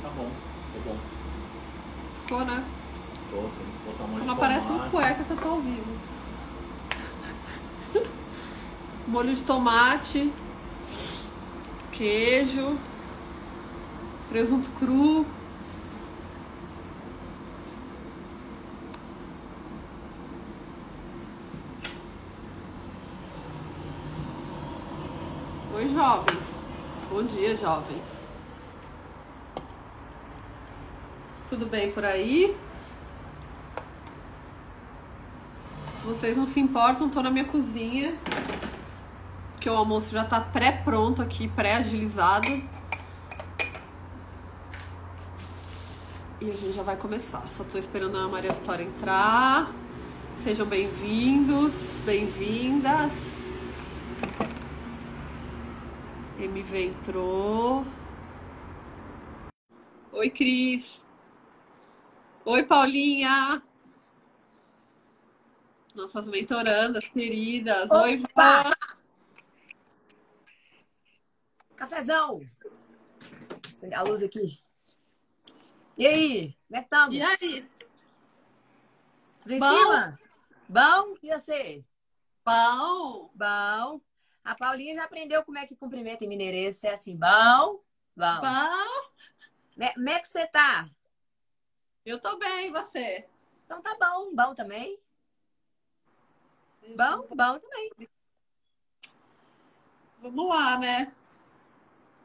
Tá bom, tá bom. Ficou, né? Tô, tem que botar um de aparece no tomate. cueca que eu tô ao vivo. Molho de tomate, queijo, presunto cru. Oi, jovens. Bom dia, jovens. Tudo bem por aí? Se vocês não se importam, tô na minha cozinha. Que o almoço já tá pré-pronto aqui, pré-agilizado. E a gente já vai começar. Só tô esperando a Maria Vitória entrar. Sejam bem-vindos, bem-vindas. MV entrou. Oi, Cris. Oi, Paulinha. Nossas mentorandas queridas. Oi, Opa! Vã. Cafezão! Acender a luz aqui. E aí? Como é que estamos? E aí? Tudo em Bom? cima? Bom? E você? Bom? Bom. A Paulinha já aprendeu como é que cumprimenta em mineirês. É assim, bom? Bom. Bom? Como é que você tá? Eu tô bem, e você? Então tá bom. Bom também? Bom? Bom também. Vamos lá, né?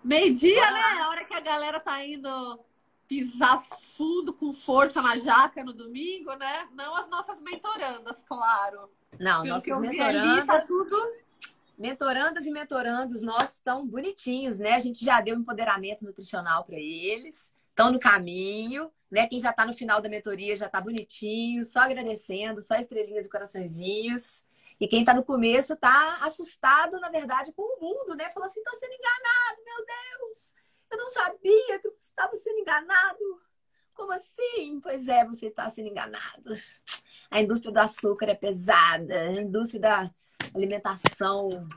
Meio-dia, né? A hora que a galera tá indo pisar fundo com força na jaca no domingo, né? Não as nossas mentorandas, claro. Não, Pelo nossas vi ali, tá mentorandas, tudo mentorandas e mentorandos nossos estão bonitinhos, né? A gente já deu empoderamento nutricional para eles, estão no caminho, né? Quem já está no final da mentoria já está bonitinho, só agradecendo, só estrelinhas e coraçõezinhos. E quem está no começo está assustado, na verdade, com o mundo, né? Falou assim: estou sendo enganado, meu Deus! Eu não sabia que eu estava sendo enganado. Como assim? Pois é, você está sendo enganado. A indústria do açúcar é pesada, a indústria da alimentação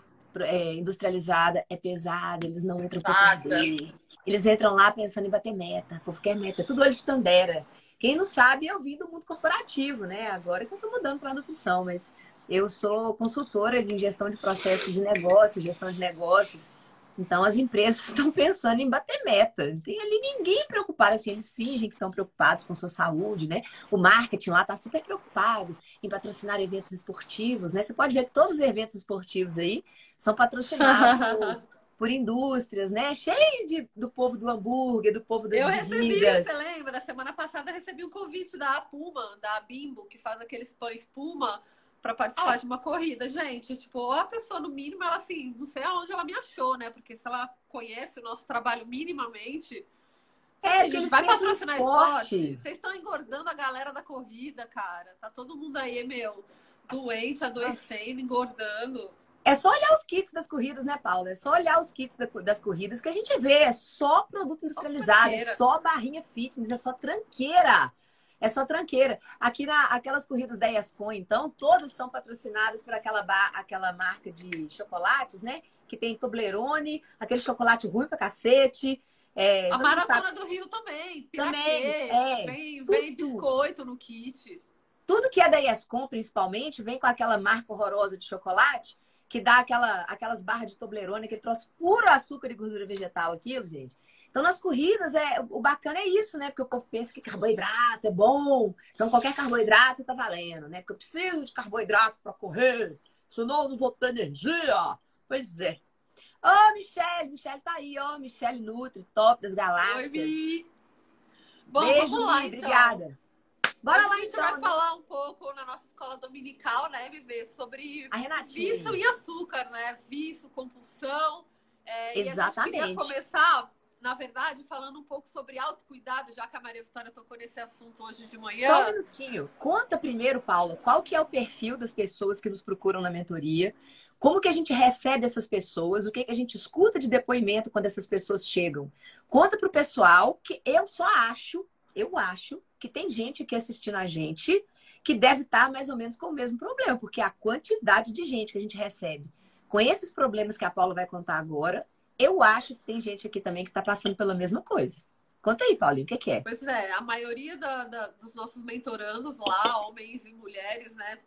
é, industrializada é pesada, eles não entram perder. Eles entram lá pensando em bater meta. Povo quer meta, tudo olho de tandera. Quem não sabe, eu vim do mundo corporativo, né? Agora que eu tô mudando para nutrição, mas eu sou consultora em gestão de processos de negócios, gestão de negócios. Então, as empresas estão pensando em bater meta. Não tem ali ninguém preocupado, assim, eles fingem que estão preocupados com sua saúde, né? O marketing lá está super preocupado em patrocinar eventos esportivos, né? Você pode ver que todos os eventos esportivos aí são patrocinados por, por indústrias, né? Cheio de, do povo do hambúrguer, do povo das Eu recebi, bebidas. você lembra? Semana passada eu recebi um convite da Puma, da Bimbo, que faz aqueles pães espuma para participar Ah. de uma corrida. Gente, tipo, a pessoa, no mínimo, ela assim, não sei aonde ela me achou, né? Porque se ela conhece o nosso trabalho minimamente. É, assim, gente, vai patrocinar esporte. esporte. Vocês estão engordando a galera da corrida, cara. Tá todo mundo aí, meu, doente, adoecendo, engordando. É só olhar os kits das corridas, né, Paula? É só olhar os kits da- das corridas que a gente vê. É só produto industrializado, é tranqueira. só barrinha fitness, é só tranqueira. É só tranqueira. Aqui na aquelas corridas da ESCOM, então, todas são patrocinadas por aquela, ba- aquela marca de chocolates, né? Que tem Toblerone, aquele chocolate ruim pra cacete. É, A Maratona do Rio também. Também, Piraquê, é, vem, vem biscoito no kit. tudo que é da ESCOM, principalmente, vem com aquela marca horrorosa de chocolate, que dá aquela, aquelas barras de Toblerone, aquele troço puro açúcar e gordura vegetal, aquilo, gente. Então, nas corridas, é, o bacana é isso, né? Porque o povo pensa que carboidrato é bom. Então, qualquer carboidrato tá valendo, né? Porque eu preciso de carboidrato para correr, senão eu não vou ter energia. Pois é. Ô, Michelle, Michelle tá aí, ó. Michelle Nutri, top das Oi, galáxias. Mi. Bom, Beijo, vamos lá, Mi, então. obrigada. Bora Hoje lá, a gente então. vai né? falar um pouco na nossa escola dominical, né, MV, sobre vício em açúcar, né? Vício, compulsão. É, E a gente Exatamente. queria começar, na verdade, falando um pouco sobre autocuidado, já que a Maria Vitória tocou nesse assunto hoje de manhã. Só um minutinho. Conta primeiro, Paula, qual que é o perfil das pessoas que nos procuram na mentoria? Como que a gente recebe essas pessoas? O que, que a gente escuta de depoimento quando essas pessoas chegam? Conta pro pessoal que eu só acho, eu acho que tem gente aqui assistindo a gente que deve estar mais ou menos com o mesmo problema, porque a quantidade de gente que a gente recebe com esses problemas que a Paula vai contar agora, eu acho que tem gente aqui também que está passando pela mesma coisa. Conta aí, Paulinho, o que, que é? Pois é, a maioria da, da, dos nossos mentorandos lá, homens e mulheres, né?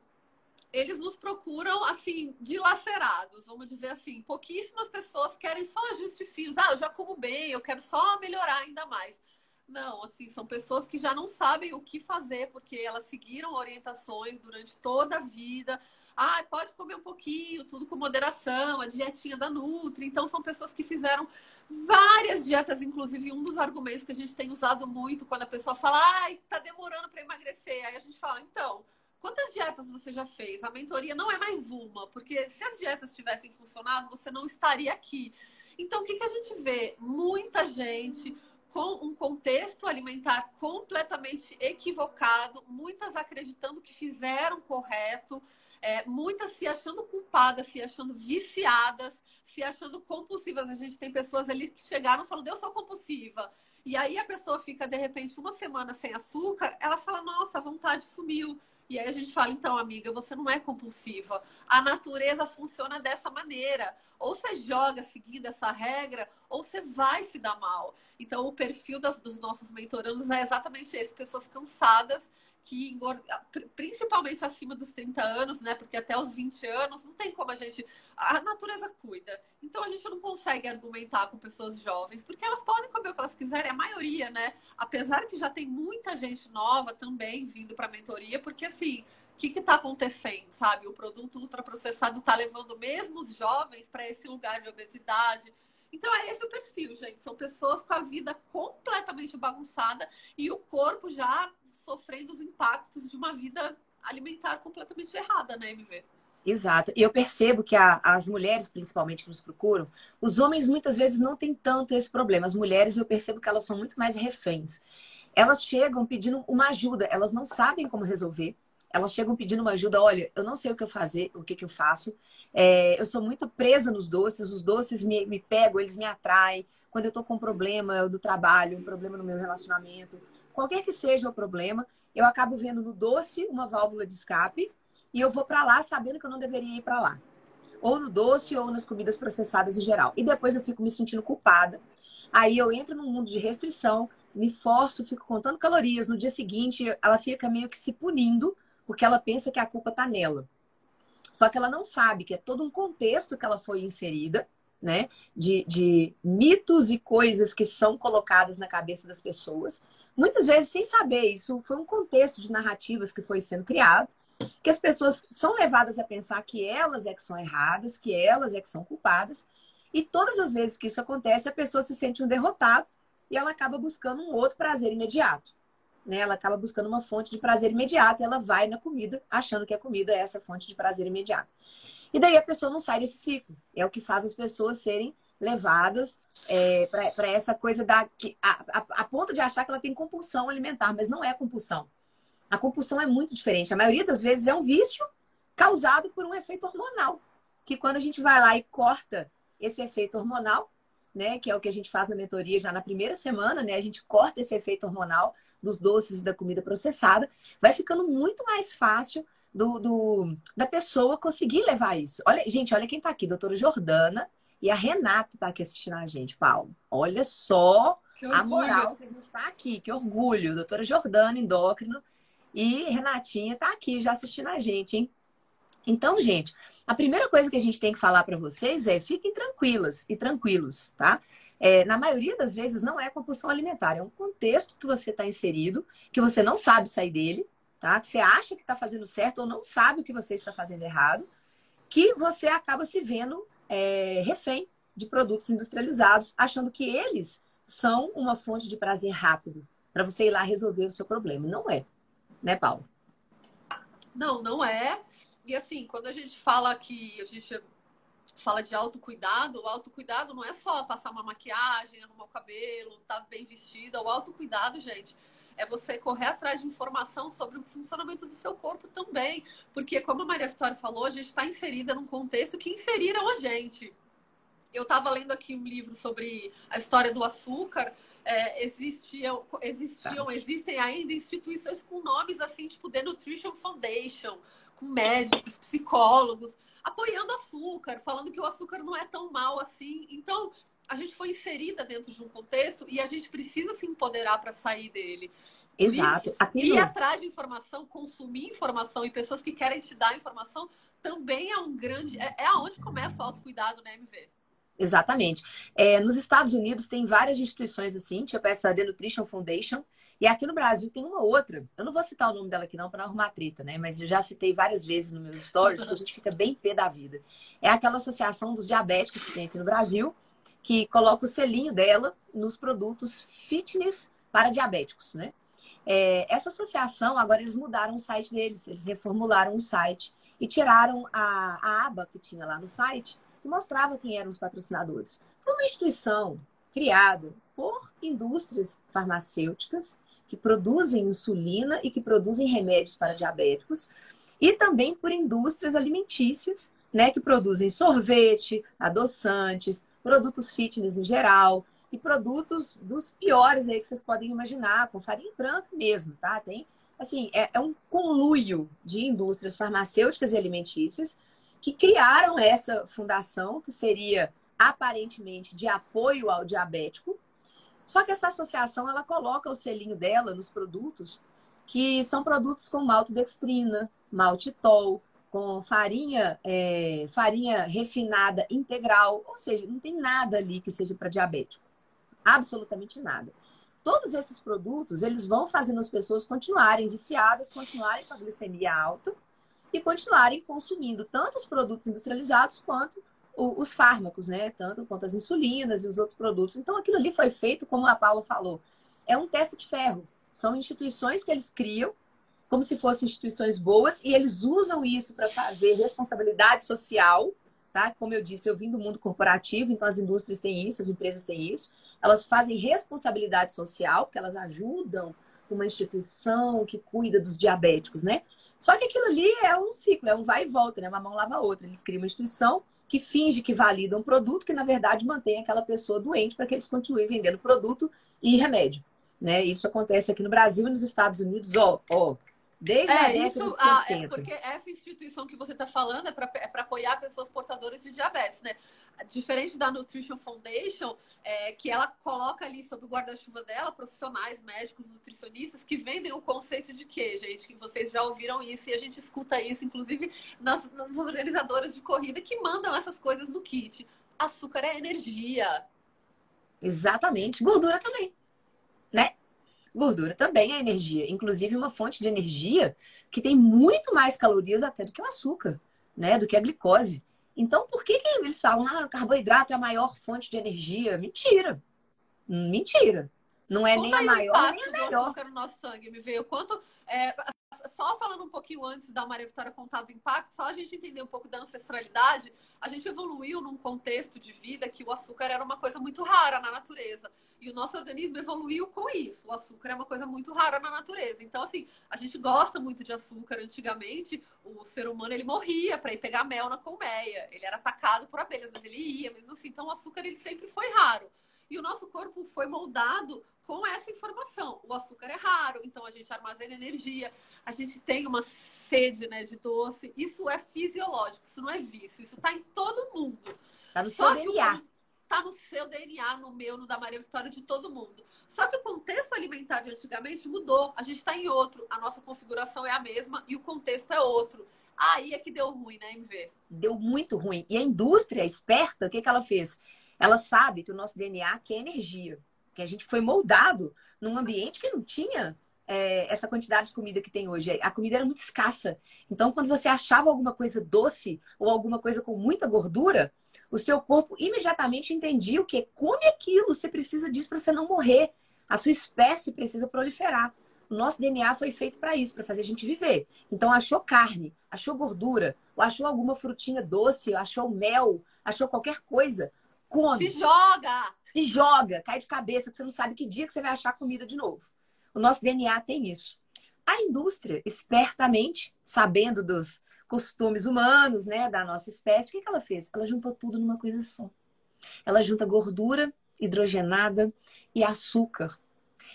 Eles nos procuram, assim, dilacerados, vamos dizer assim. Pouquíssimas pessoas querem só ajuste finos. Ah, eu já como bem, eu quero só melhorar ainda mais. Não, assim, são pessoas que já não sabem o que fazer, porque elas seguiram orientações durante toda a vida. Ah, pode comer um pouquinho, tudo com moderação, a dietinha da Nutri. Então, são pessoas que fizeram várias dietas, inclusive um dos argumentos que a gente tem usado muito quando a pessoa fala, ai, tá demorando para emagrecer. Aí a gente fala, então, quantas dietas você já fez? A mentoria não é mais uma, porque se as dietas tivessem funcionado, você não estaria aqui. Então, o que, que a gente vê? Muita gente com um contexto alimentar completamente equivocado, muitas acreditando que fizeram correto, é, muitas se achando culpadas, se achando viciadas, se achando compulsivas. A gente tem pessoas ali que chegaram falando, eu sou compulsiva. E aí a pessoa fica, de repente, uma semana sem açúcar, ela fala, nossa, a vontade sumiu. E aí a gente fala, então, amiga, você não é compulsiva. A natureza funciona dessa maneira. Ou você joga seguindo essa regra, ou você vai se dar mal. Então, o perfil das, dos nossos mentorandos é exatamente esse: pessoas cansadas que engordam, principalmente acima dos 30 anos, né? Porque até os 20 anos não tem como a gente. A natureza cuida. Então a gente não consegue argumentar com pessoas jovens, porque elas podem comer o que elas quiserem, a maioria, né? Apesar que já tem muita gente nova também vindo para a mentoria, porque assim. O que está acontecendo, sabe? O produto ultraprocessado está levando mesmo os jovens para esse lugar de obesidade, então é esse o perfil, gente. São pessoas com a vida completamente bagunçada e o corpo já sofrendo os impactos de uma vida alimentar completamente errada, né, MV? Exato. E eu percebo que a, as mulheres, principalmente, que nos procuram, os homens muitas vezes não têm tanto esse problema. As mulheres, eu percebo que elas são muito mais reféns. Elas chegam pedindo uma ajuda, elas não sabem como resolver. Elas chegam pedindo uma ajuda. Olha, eu não sei o que eu fazer, o que, que eu faço. É, eu sou muito presa nos doces, os doces me, me pegam, eles me atraem. Quando eu tô com um problema do trabalho, um problema no meu relacionamento, qualquer que seja o problema, eu acabo vendo no doce uma válvula de escape e eu vou para lá sabendo que eu não deveria ir para lá. Ou no doce ou nas comidas processadas em geral. E depois eu fico me sentindo culpada. Aí eu entro num mundo de restrição, me forço, fico contando calorias. No dia seguinte, ela fica meio que se punindo, porque ela pensa que a culpa tá nela. Só que ela não sabe que é todo um contexto que ela foi inserida, né? De, de mitos e coisas que são colocadas na cabeça das pessoas muitas vezes sem saber. Isso foi um contexto de narrativas que foi sendo criado, que as pessoas são levadas a pensar que elas é que são erradas, que elas é que são culpadas. E todas as vezes que isso acontece, a pessoa se sente um derrotado e ela acaba buscando um outro prazer imediato. Né? Ela acaba buscando uma fonte de prazer imediato e ela vai na comida achando que a comida é essa fonte de prazer imediato. E daí a pessoa não sai desse ciclo. É o que faz as pessoas serem levadas é, para essa coisa da que, a, a, a, ponto de achar que ela tem compulsão alimentar, mas não é compulsão. A compulsão é muito diferente. A maioria das vezes é um vício causado por um efeito hormonal, que quando a gente vai lá e corta esse efeito hormonal, né, que é o que a gente faz na mentoria já na primeira semana, né, a gente corta esse efeito hormonal dos doces e da comida processada, vai ficando muito mais fácil do, do, da pessoa conseguir levar isso. Olha, gente, olha quem está aqui, doutora Jordana, e a Renata está aqui assistindo a gente, Paulo. Olha só a moral que a gente está aqui. Que orgulho. Doutora Jordana, endócrino. E Renatinha está aqui já assistindo a gente, hein? Então, gente, a primeira coisa que a gente tem que falar para vocês é fiquem tranquilas e tranquilos, tá? É, na maioria das vezes não é compulsão alimentar, é um contexto que você está inserido, que você não sabe sair dele, tá? Que você acha que está fazendo certo ou não sabe o que você está fazendo errado, que você acaba se vendo é, refém de produtos industrializados, achando que eles são uma fonte de prazer rápido para você ir lá resolver o seu problema. Não é, né, Paulo? Não, não é. E assim, quando a gente fala que a gente fala de autocuidado, o autocuidado não é só passar uma maquiagem, arrumar o cabelo, estar tá bem vestida. O autocuidado, gente, é você correr atrás de informação sobre o funcionamento do seu corpo também. Porque, como a Maria Vitória falou, a gente está inserida num contexto que inseriram a gente. Eu estava lendo aqui um livro sobre a história do açúcar. É, existiam, existiam, tá. existem ainda instituições com nomes assim, tipo The Nutrition Foundation, com médicos, psicólogos, apoiando açúcar, falando que o açúcar não é tão mal assim. Então, a gente foi inserida dentro de um contexto e a gente precisa se empoderar para sair dele. Exato. Isso, Aquilo... Ir atrás de informação, consumir informação e pessoas que querem te dar informação também é um grande. É, é aonde começa o autocuidado, né, MV? Exatamente. É, nos Estados Unidos tem várias instituições assim, tipo essa The Nutrition Foundation, e aqui no Brasil tem uma outra. Eu não vou citar o nome dela aqui não para não arrumar treta, né? Mas eu já citei várias vezes nos meus stories, que a gente fica bem pé da vida. É aquela associação dos diabéticos que tem aqui no Brasil, que coloca o selinho dela nos produtos fitness para diabéticos, né? É, essa associação, agora eles mudaram o site deles, eles reformularam o site e tiraram a, a aba que tinha lá no site, que mostrava quem eram os patrocinadores. Foi uma instituição criada por indústrias farmacêuticas que produzem insulina e que produzem remédios para diabéticos, e também por indústrias alimentícias, né, que produzem sorvete, adoçantes, produtos fitness em geral e produtos dos piores aí que vocês podem imaginar, com farinha branca mesmo, tá? Tem, assim, é, é um conluio de indústrias farmacêuticas e alimentícias que criaram essa fundação, que seria aparentemente de apoio ao diabético. Só que essa associação ela coloca o selinho dela nos produtos que são produtos com maltodextrina, maltitol, com farinha, é, farinha refinada integral, ou seja, não tem nada ali que seja para diabético, absolutamente nada. Todos esses produtos eles vão fazendo as pessoas continuarem viciadas, continuarem com a glicemia alta e continuarem consumindo tanto os produtos industrializados quanto os fármacos, né? Tanto quanto as insulinas e os outros produtos. Então, aquilo ali foi feito, como a Paula falou, é um teste de ferro. São instituições que eles criam como se fossem instituições boas e eles usam isso para fazer responsabilidade social, tá? Como eu disse, eu vim do mundo corporativo, então as indústrias têm isso, as empresas têm isso. Elas fazem responsabilidade social, porque elas ajudam uma instituição que cuida dos diabéticos, né? Só que aquilo ali é um ciclo, é um vai e volta, né? Uma mão lava a outra. Eles criam uma instituição que finge que valida um produto que, na verdade, mantém aquela pessoa doente para que eles continuem vendendo produto e remédio. Né? Isso acontece aqui no Brasil e nos Estados Unidos, ó, ó, Desde é, a isso, de 60. Ah, é porque essa instituição que você está falando é para é apoiar pessoas portadoras de diabetes, né? Diferente da Nutrition Foundation, é, que ela coloca ali sob o guarda-chuva dela profissionais, médicos, nutricionistas que vendem o conceito de quê, gente? Que vocês já ouviram isso e a gente escuta isso, inclusive nas, nas organizadoras de corrida que mandam essas coisas no kit. Açúcar é energia. Exatamente. Gordura também, né? Gordura também é energia, inclusive uma fonte de energia que tem muito mais calorias até do que o açúcar, né? Do que a glicose. Então, por que, que eles falam, ah, carboidrato é a maior fonte de energia? Mentira. Mentira. Não é nem a maior, nem a melhor. no nosso sangue, me veio quanto é, só falando um pouquinho antes da Maria Vitória contar do impacto, só a gente entender um pouco da ancestralidade, a gente evoluiu num contexto de vida que o açúcar era uma coisa muito rara na natureza. E o nosso organismo evoluiu com isso. O açúcar é uma coisa muito rara na natureza. Então, assim, a gente gosta muito de açúcar. Antigamente, o ser humano ele morria para ir pegar mel na colmeia. Ele era atacado por abelhas, mas ele ia mesmo assim. Então, o açúcar ele sempre foi raro. E o nosso corpo foi moldado com essa informação. O açúcar é raro, então a gente armazena energia, a gente tem uma sede né, de doce. Isso é fisiológico, isso não é vício, isso está em todo mundo. Está no Só seu DNA. Está no seu DNA, no meu, no da Maria Vitória, de todo mundo. Só que o contexto alimentar de antigamente mudou. A gente está em outro. A nossa configuração é a mesma e o contexto é outro. Aí é que deu ruim, né, MV? Deu muito ruim. E a indústria esperta, o que, que ela fez? Ela sabe que o nosso DNA quer energia, que a gente foi moldado num ambiente que não tinha é, essa quantidade de comida que tem hoje. A comida era muito escassa. Então, quando você achava alguma coisa doce ou alguma coisa com muita gordura, o seu corpo imediatamente entendia o que come aquilo. Você precisa disso para você não morrer. A sua espécie precisa proliferar. O nosso DNA foi feito para isso, para fazer a gente viver. Então, achou carne, achou gordura, ou achou alguma frutinha doce, achou mel, achou qualquer coisa come. Se joga! Se joga, cai de cabeça, que você não sabe que dia que você vai achar comida de novo. O nosso DNA tem isso. A indústria, espertamente, sabendo dos costumes humanos, né, da nossa espécie, o que, que ela fez? Ela juntou tudo numa coisa só. Ela junta gordura hidrogenada e açúcar.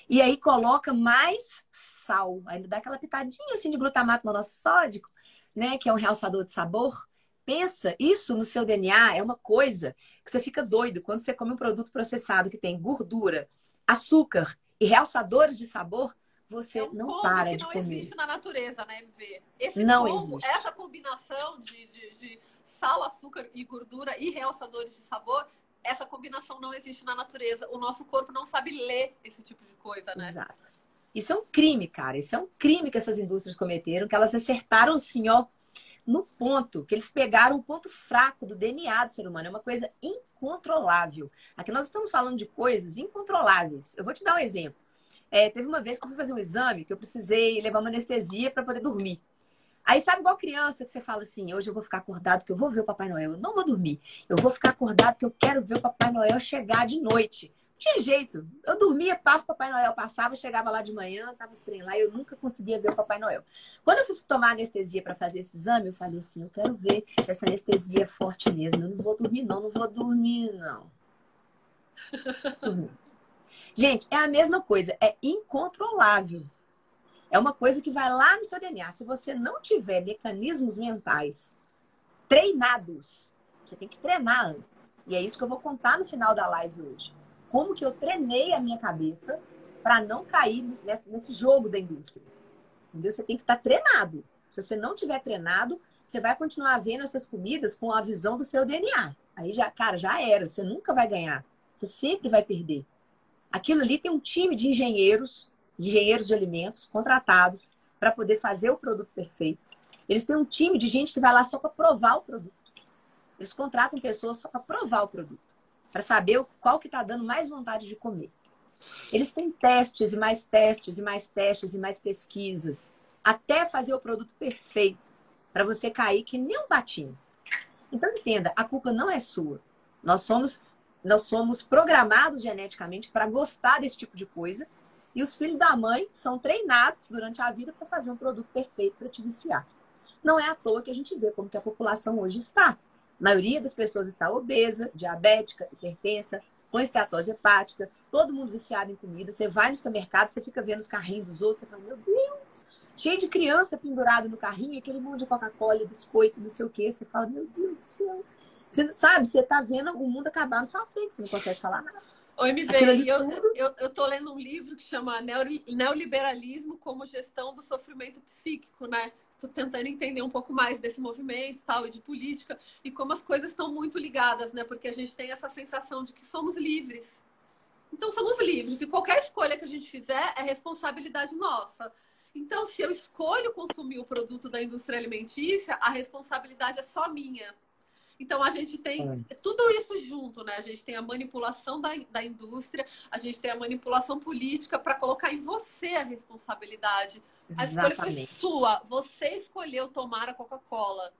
E aí coloca mais sal. Ainda dá aquela pitadinha assim de glutamato monossódico, né, que é um realçador de sabor Pensa, isso no seu DNA é uma coisa que você fica doido quando você come um produto processado que tem gordura, açúcar e realçadores de sabor, você é um não para que de não comer. Não existe na natureza, né, MV? Esse não combo, existe. essa combinação de, de, de sal, açúcar e gordura e realçadores de sabor, essa combinação não existe na natureza. O nosso corpo não sabe ler esse tipo de coisa, né? Exato. Isso é um crime, cara. Isso é um crime que essas indústrias cometeram, que elas acertaram assim, ó, no ponto, que eles pegaram o ponto fraco do DNA do ser humano. É uma coisa incontrolável. Aqui nós estamos falando de coisas incontroláveis. Eu vou te dar um exemplo. É, teve uma vez que eu fui fazer um exame que eu precisei levar uma anestesia para poder dormir. Aí sabe igual criança que você fala assim, hoje eu vou ficar acordado que eu vou ver o Papai Noel. Eu não vou dormir. Eu vou ficar acordado que eu quero ver o Papai Noel chegar de noite tinha jeito. Eu dormia, pá, o Papai Noel passava, chegava lá de manhã, tava os trem lá, eu nunca conseguia ver o Papai Noel. Quando eu fui tomar anestesia para fazer esse exame, eu falei assim, eu quero ver se essa anestesia é forte mesmo. Eu não vou dormir, não, não vou dormir, não. Gente, é a mesma coisa, é incontrolável. É uma coisa que vai lá no seu DNA. Se você não tiver mecanismos mentais treinados, você tem que treinar antes. E é isso que eu vou contar no final da live hoje como que eu treinei a minha cabeça para não cair nesse jogo da indústria. Entendeu? Você tem que estar tá treinado. Se você não tiver treinado, você vai continuar vendo essas comidas com a visão do seu DNA. Aí já, cara, já era. Você nunca vai ganhar. Você sempre vai perder. Aquilo ali tem um time de engenheiros, de engenheiros de alimentos contratados para poder fazer o produto perfeito. Eles têm um time de gente que vai lá só para provar o produto. Eles contratam pessoas só para provar o produto para saber qual que está dando mais vontade de comer. Eles têm testes e mais testes e mais testes e mais pesquisas até fazer o produto perfeito para você cair que nem um patinho. Então entenda, a culpa não é sua. Nós somos nós somos programados geneticamente para gostar desse tipo de coisa e os filhos da mãe são treinados durante a vida para fazer um produto perfeito para te viciar. Não é à toa que a gente vê como que a população hoje está. A maioria das pessoas está obesa, diabética, hipertensa, com esteatose hepática, todo mundo viciado em comida. Você vai no supermercado, você fica vendo os carrinhos dos outros, você fala, meu Deus, cheio de criança pendurado no carrinho, aquele monte de Coca-Cola, biscoito, não sei o quê. Você fala, meu Deus do céu. Você sabe, você está vendo o mundo acabar na sua frente, você não consegue falar nada. Oi, MV, eu, eu, eu tô lendo um livro que chama Neoliberalismo como Gestão do Sofrimento Psíquico, né? Tô tentando entender um pouco mais desse movimento tal e de política e como as coisas estão muito ligadas, né? Porque a gente tem essa sensação de que somos livres. Então somos livres e qualquer escolha que a gente fizer é responsabilidade nossa. Então, se eu escolho consumir o produto da indústria alimentícia, a responsabilidade é só minha. Então a gente tem é. tudo isso junto, né? A gente tem a manipulação da, da indústria, a gente tem a manipulação política para colocar em você a responsabilidade a escolha foi sua. Você escolheu tomar a Coca-Cola.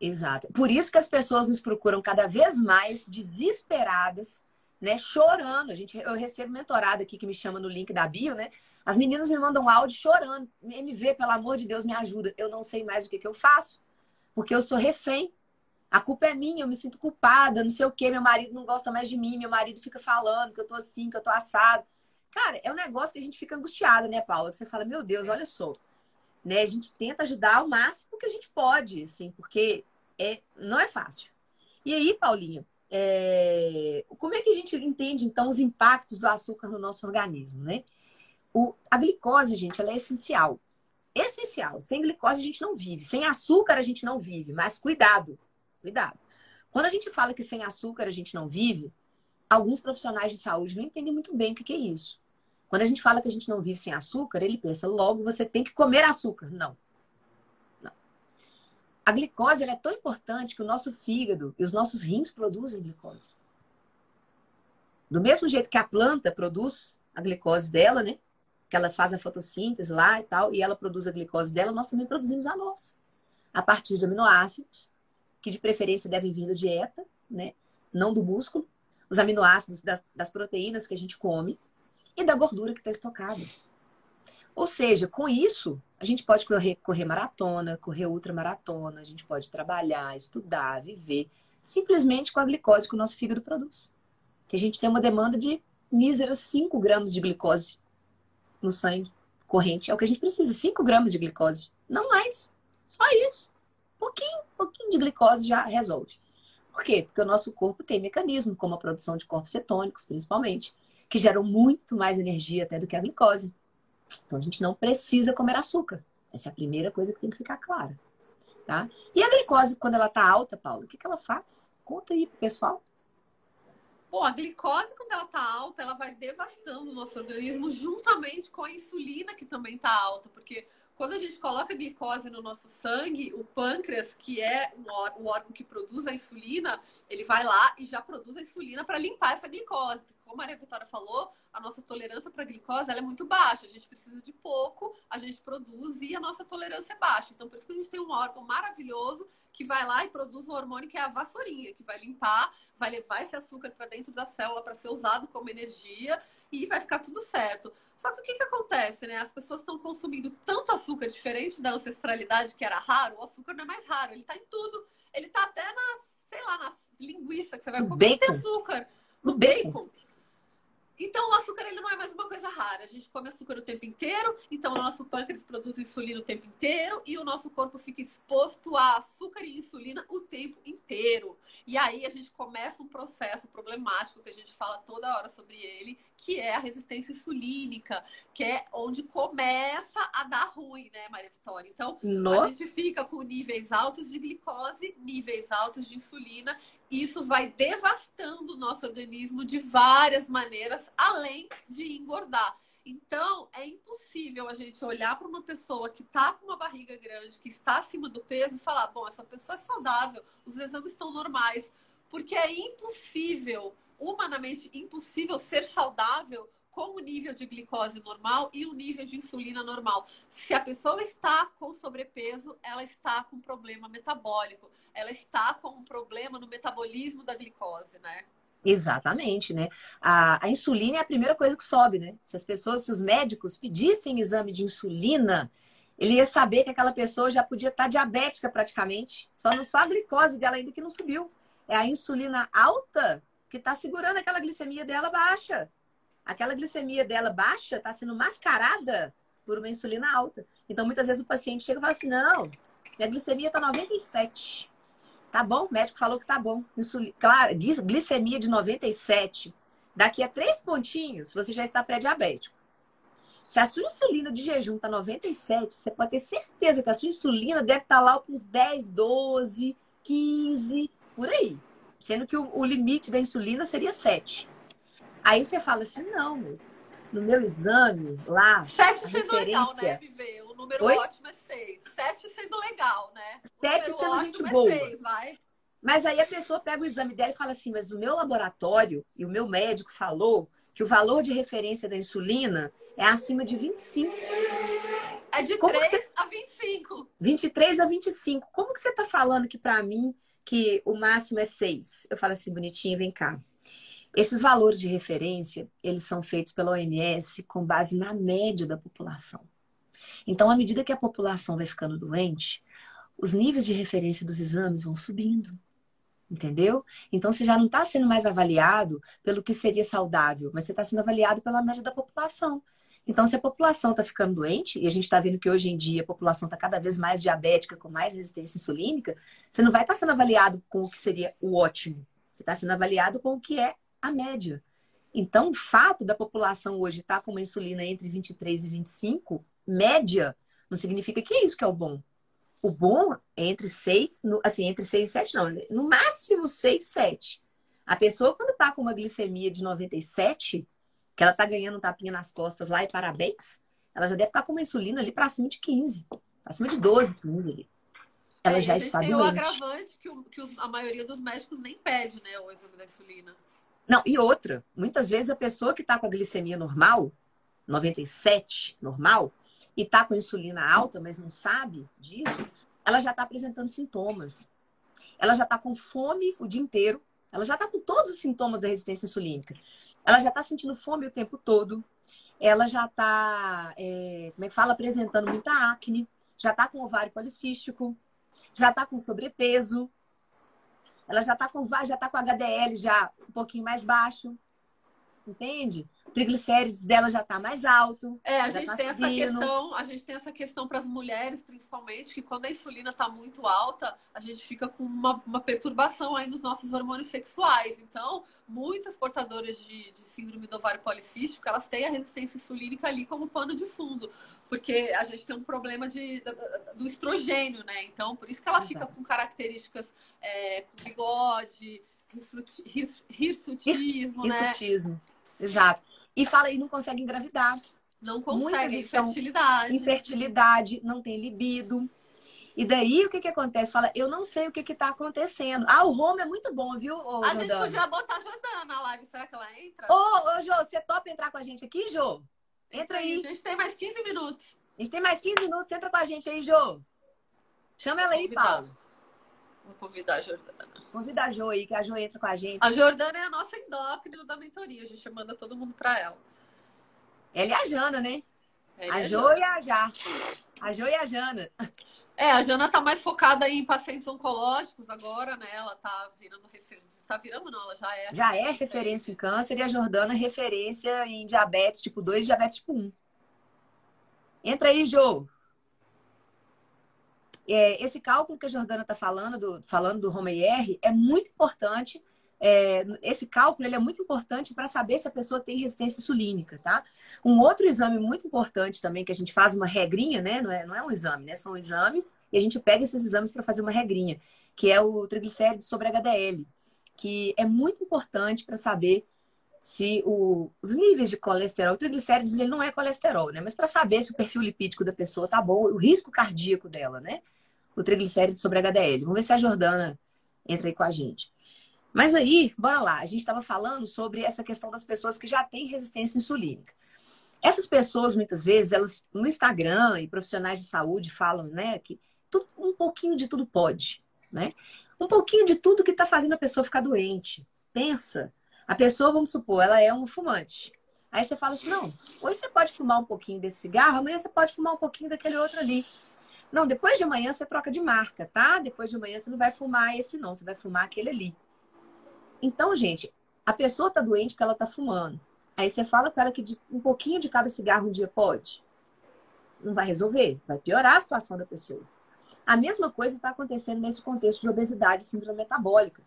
Exato. Por isso que as pessoas nos procuram cada vez mais desesperadas, né? Chorando. A gente, eu recebo mentorada aqui que me chama no link da bio, né? As meninas me mandam áudio chorando. MV, pelo amor de Deus, me ajuda. Eu não sei mais o que, que eu faço, porque eu sou refém. A culpa é minha, eu me sinto culpada, não sei o quê. Meu marido não gosta mais de mim, meu marido fica falando que eu tô assim, que eu tô assado. Cara, é um negócio que a gente fica angustiada, né, Paula? Você fala, meu Deus, olha só. Né? A gente tenta ajudar o máximo que a gente pode, assim, porque é, não é fácil. E aí, Paulinha, é... como é que a gente entende, então, os impactos do açúcar no nosso organismo, né? O... A glicose, gente, ela é essencial. Essencial. Sem glicose a gente não vive. Sem açúcar a gente não vive. Mas cuidado, cuidado. Quando a gente fala que sem açúcar a gente não vive, alguns profissionais de saúde não entendem muito bem o que é isso. Quando a gente fala que a gente não vive sem açúcar, ele pensa, logo você tem que comer açúcar. Não. Não. A glicose é tão importante que o nosso fígado e os nossos rins produzem glicose. Do mesmo jeito que a planta produz a glicose dela, né? Que ela faz a fotossíntese lá e tal, e ela produz a glicose dela, nós também produzimos a nossa. A partir de aminoácidos, que de preferência devem vir da dieta, né? Não do músculo. Os aminoácidos das, das proteínas que a gente come e da gordura que está estocada. Ou seja, com isso, a gente pode correr, correr maratona, correr ultramaratona, a gente pode trabalhar, estudar, viver, simplesmente com a glicose que o nosso fígado produz. Que a gente tem uma demanda de míseras 5 gramas de glicose no sangue corrente. É o que a gente precisa, 5 gramas de glicose. Não mais. Só isso. pouquinho, pouquinho de glicose já resolve. Por quê? Porque o nosso corpo tem mecanismo, como a produção de corpos cetônicos, principalmente, que geram muito mais energia até do que a glicose. Então a gente não precisa comer açúcar. Essa é a primeira coisa que tem que ficar clara. Tá? E a glicose, quando ela está alta, Paulo, o que, que ela faz? Conta aí pro pessoal. Bom, a glicose, quando ela está alta, ela vai devastando o nosso organismo juntamente com a insulina, que também está alta, porque quando a gente coloca glicose no nosso sangue, o pâncreas, que é o órgão que produz a insulina, ele vai lá e já produz a insulina para limpar essa glicose como a Maria Vitória falou, a nossa tolerância para glicose é muito baixa. A gente precisa de pouco, a gente produz e a nossa tolerância é baixa. Então, por isso que a gente tem um órgão maravilhoso que vai lá e produz um hormônio que é a vassourinha, que vai limpar, vai levar esse açúcar para dentro da célula para ser usado como energia e vai ficar tudo certo. Só que o que, que acontece, né? As pessoas estão consumindo tanto açúcar diferente da ancestralidade que era raro. O açúcar não é mais raro, ele está em tudo. Ele está até na, sei lá, na linguiça que você vai comer, tem açúcar. No bacon. bacon. Então, o açúcar ele não é mais uma coisa rara. A gente come açúcar o tempo inteiro, então o nosso pâncreas produz insulina o tempo inteiro e o nosso corpo fica exposto a açúcar e insulina o tempo inteiro. E aí a gente começa um processo problemático que a gente fala toda hora sobre ele, que é a resistência insulínica, que é onde começa a dar ruim, né, Maria Vitória? Então, no... a gente fica com níveis altos de glicose, níveis altos de insulina isso vai devastando o nosso organismo de várias maneiras, além de engordar. Então, é impossível a gente olhar para uma pessoa que está com uma barriga grande, que está acima do peso, e falar: bom, essa pessoa é saudável, os exames estão normais. Porque é impossível, humanamente impossível, ser saudável com o nível de glicose normal e o nível de insulina normal. Se a pessoa está com sobrepeso, ela está com problema metabólico, ela está com um problema no metabolismo da glicose, né? Exatamente, né? A, a, insulina é a primeira coisa que sobe, né? Se as pessoas, se os médicos pedissem exame de insulina, ele ia saber que aquela pessoa já podia estar diabética praticamente. Só, não, só a glicose dela ainda que não subiu. É a insulina alta que está segurando aquela glicemia dela baixa aquela glicemia dela baixa está sendo mascarada por uma insulina alta. Então, muitas vezes o paciente chega e fala assim: não, minha glicemia está 97. Tá bom, o médico falou que tá bom. Claro, glicemia de 97. Daqui a três pontinhos, você já está pré-diabético. Se a sua insulina de jejum está 97, você pode ter certeza que a sua insulina deve estar tá lá uns 10, 12, 15, por aí. Sendo que o, o limite da insulina seria 7. Aí você fala assim, não, mas no meu exame lá. Sete sendo referência... legal, né, MV? O número Oi? ótimo é seis. Sete sendo legal, né? Sete sendo gente é boa. Seis, vai. Mas aí a pessoa pega o exame dela e fala assim: mas o meu laboratório e o meu médico falou que o valor de referência da insulina é acima de 25. É de Como 3 você... a 25. 23 a 25. Como que você está falando que para mim que o máximo é 6? Eu falo assim, bonitinho, vem cá. Esses valores de referência, eles são feitos pela OMS com base na média da população. Então, à medida que a população vai ficando doente, os níveis de referência dos exames vão subindo. Entendeu? Então, você já não está sendo mais avaliado pelo que seria saudável, mas você está sendo avaliado pela média da população. Então, se a população está ficando doente, e a gente está vendo que hoje em dia a população está cada vez mais diabética, com mais resistência insulínica, você não vai estar tá sendo avaliado com o que seria o ótimo. Você está sendo avaliado com o que é a média. Então, o fato da população hoje estar tá com uma insulina entre 23 e 25, média, não significa que é isso que é o bom. O bom é entre 6, assim, entre 6 e 7, não, no máximo 6, 7. A pessoa, quando está com uma glicemia de 97, que ela está ganhando um tapinha nas costas lá e parabéns, ela já deve estar tá com uma insulina ali para cima de 15, para cima de 12, 15 ali. Ela é, já está tem doente. o agravante que, o, que os, a maioria dos médicos nem pede, né, o exame da insulina. Não, e outra, muitas vezes a pessoa que está com a glicemia normal, 97 normal, e está com insulina alta, mas não sabe disso, ela já está apresentando sintomas. Ela já está com fome o dia inteiro, ela já está com todos os sintomas da resistência insulínica. Ela já está sentindo fome o tempo todo, ela já está, é, como é que fala, apresentando muita acne, já está com ovário policístico, já está com sobrepeso, ela já está com já tá com HDL já um pouquinho mais baixo. Entende? Triglicérides dela já está mais alto. É, a gente tá tem essa subindo. questão, a gente tem essa questão para as mulheres, principalmente, que quando a insulina está muito alta, a gente fica com uma, uma perturbação aí nos nossos hormônios sexuais. Então, muitas portadoras de, de síndrome do ovário policístico, elas têm a resistência insulínica ali como pano de fundo, porque a gente tem um problema de, do estrogênio, né? Então, por isso que ela Exato. fica com características é, com bigode, hirsuti- hirs- hirsutismo, né? Hirsutismo. Exato. E fala aí, não consegue engravidar. Não consegue, estão infertilidade. Infertilidade, não tem libido. E daí, o que que acontece? Fala, eu não sei o que que tá acontecendo. Ah, o home é muito bom, viu, ô, A gente Jordana? podia botar a Jordana na live. Será que ela entra? Ô, ô, Jô, você topa entrar com a gente aqui, Jô? Entra aí. A gente tem mais 15 minutos. A gente tem mais 15 minutos. Entra com a gente aí, Jô. Chama ela aí. Paulo. Vou convidar a Jordana. Convida a Jô aí, que a Jô entra com a gente. A Jordana é a nossa endócrina da mentoria. A gente manda todo mundo pra ela. Ela e a Jana, né? É, a Jô e a Já. A Jô e a Jana. É, a Jana tá mais focada em pacientes oncológicos agora, né? Ela tá virando referência. Tá virando, não, ela já é. Já é referência em câncer e a Jordana é referência em diabetes tipo 2 e diabetes tipo 1. Entra aí, Jô. É, esse cálculo que a Jordana está falando, do, falando do Romeyer, é muito importante. É, esse cálculo ele é muito importante para saber se a pessoa tem resistência insulínica, tá? Um outro exame muito importante também, que a gente faz uma regrinha, né? Não é, não é um exame, né? São exames e a gente pega esses exames para fazer uma regrinha, que é o triglicérides sobre HDL, que é muito importante para saber se o- os níveis de colesterol, o triglicérides ele não é colesterol, né? Mas para saber se o perfil lipídico da pessoa tá bom, o risco cardíaco dela, né? O triglicérides sobre HDL. Vamos ver se a Jordana entra aí com a gente. Mas aí, bora lá. A gente estava falando sobre essa questão das pessoas que já têm resistência insulínica. Essas pessoas, muitas vezes, elas no Instagram e profissionais de saúde falam, né, que tudo- um pouquinho de tudo pode, né? Um pouquinho de tudo que está fazendo a pessoa ficar doente. Pensa, a pessoa, vamos supor, ela é um fumante. Aí você fala assim: não, hoje você pode fumar um pouquinho desse cigarro, amanhã você pode fumar um pouquinho daquele outro ali. Não, depois de amanhã você troca de marca, tá? Depois de amanhã você não vai fumar esse, não, você vai fumar aquele ali. Então, gente, a pessoa tá doente porque ela tá fumando. Aí você fala com ela que um pouquinho de cada cigarro um dia pode. Não vai resolver, vai piorar a situação da pessoa. A mesma coisa está acontecendo nesse contexto de obesidade e síndrome metabólica.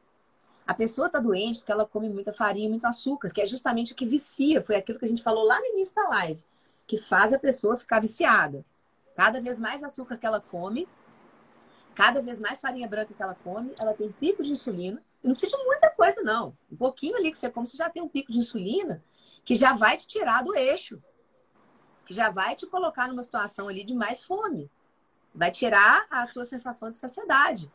A pessoa está doente porque ela come muita farinha muito açúcar, que é justamente o que vicia. Foi aquilo que a gente falou lá no início da live, que faz a pessoa ficar viciada. Cada vez mais açúcar que ela come, cada vez mais farinha branca que ela come, ela tem pico de insulina. E não precisa de muita coisa, não. Um pouquinho ali que você come, você já tem um pico de insulina que já vai te tirar do eixo. Que já vai te colocar numa situação ali de mais fome. Vai tirar a sua sensação de saciedade.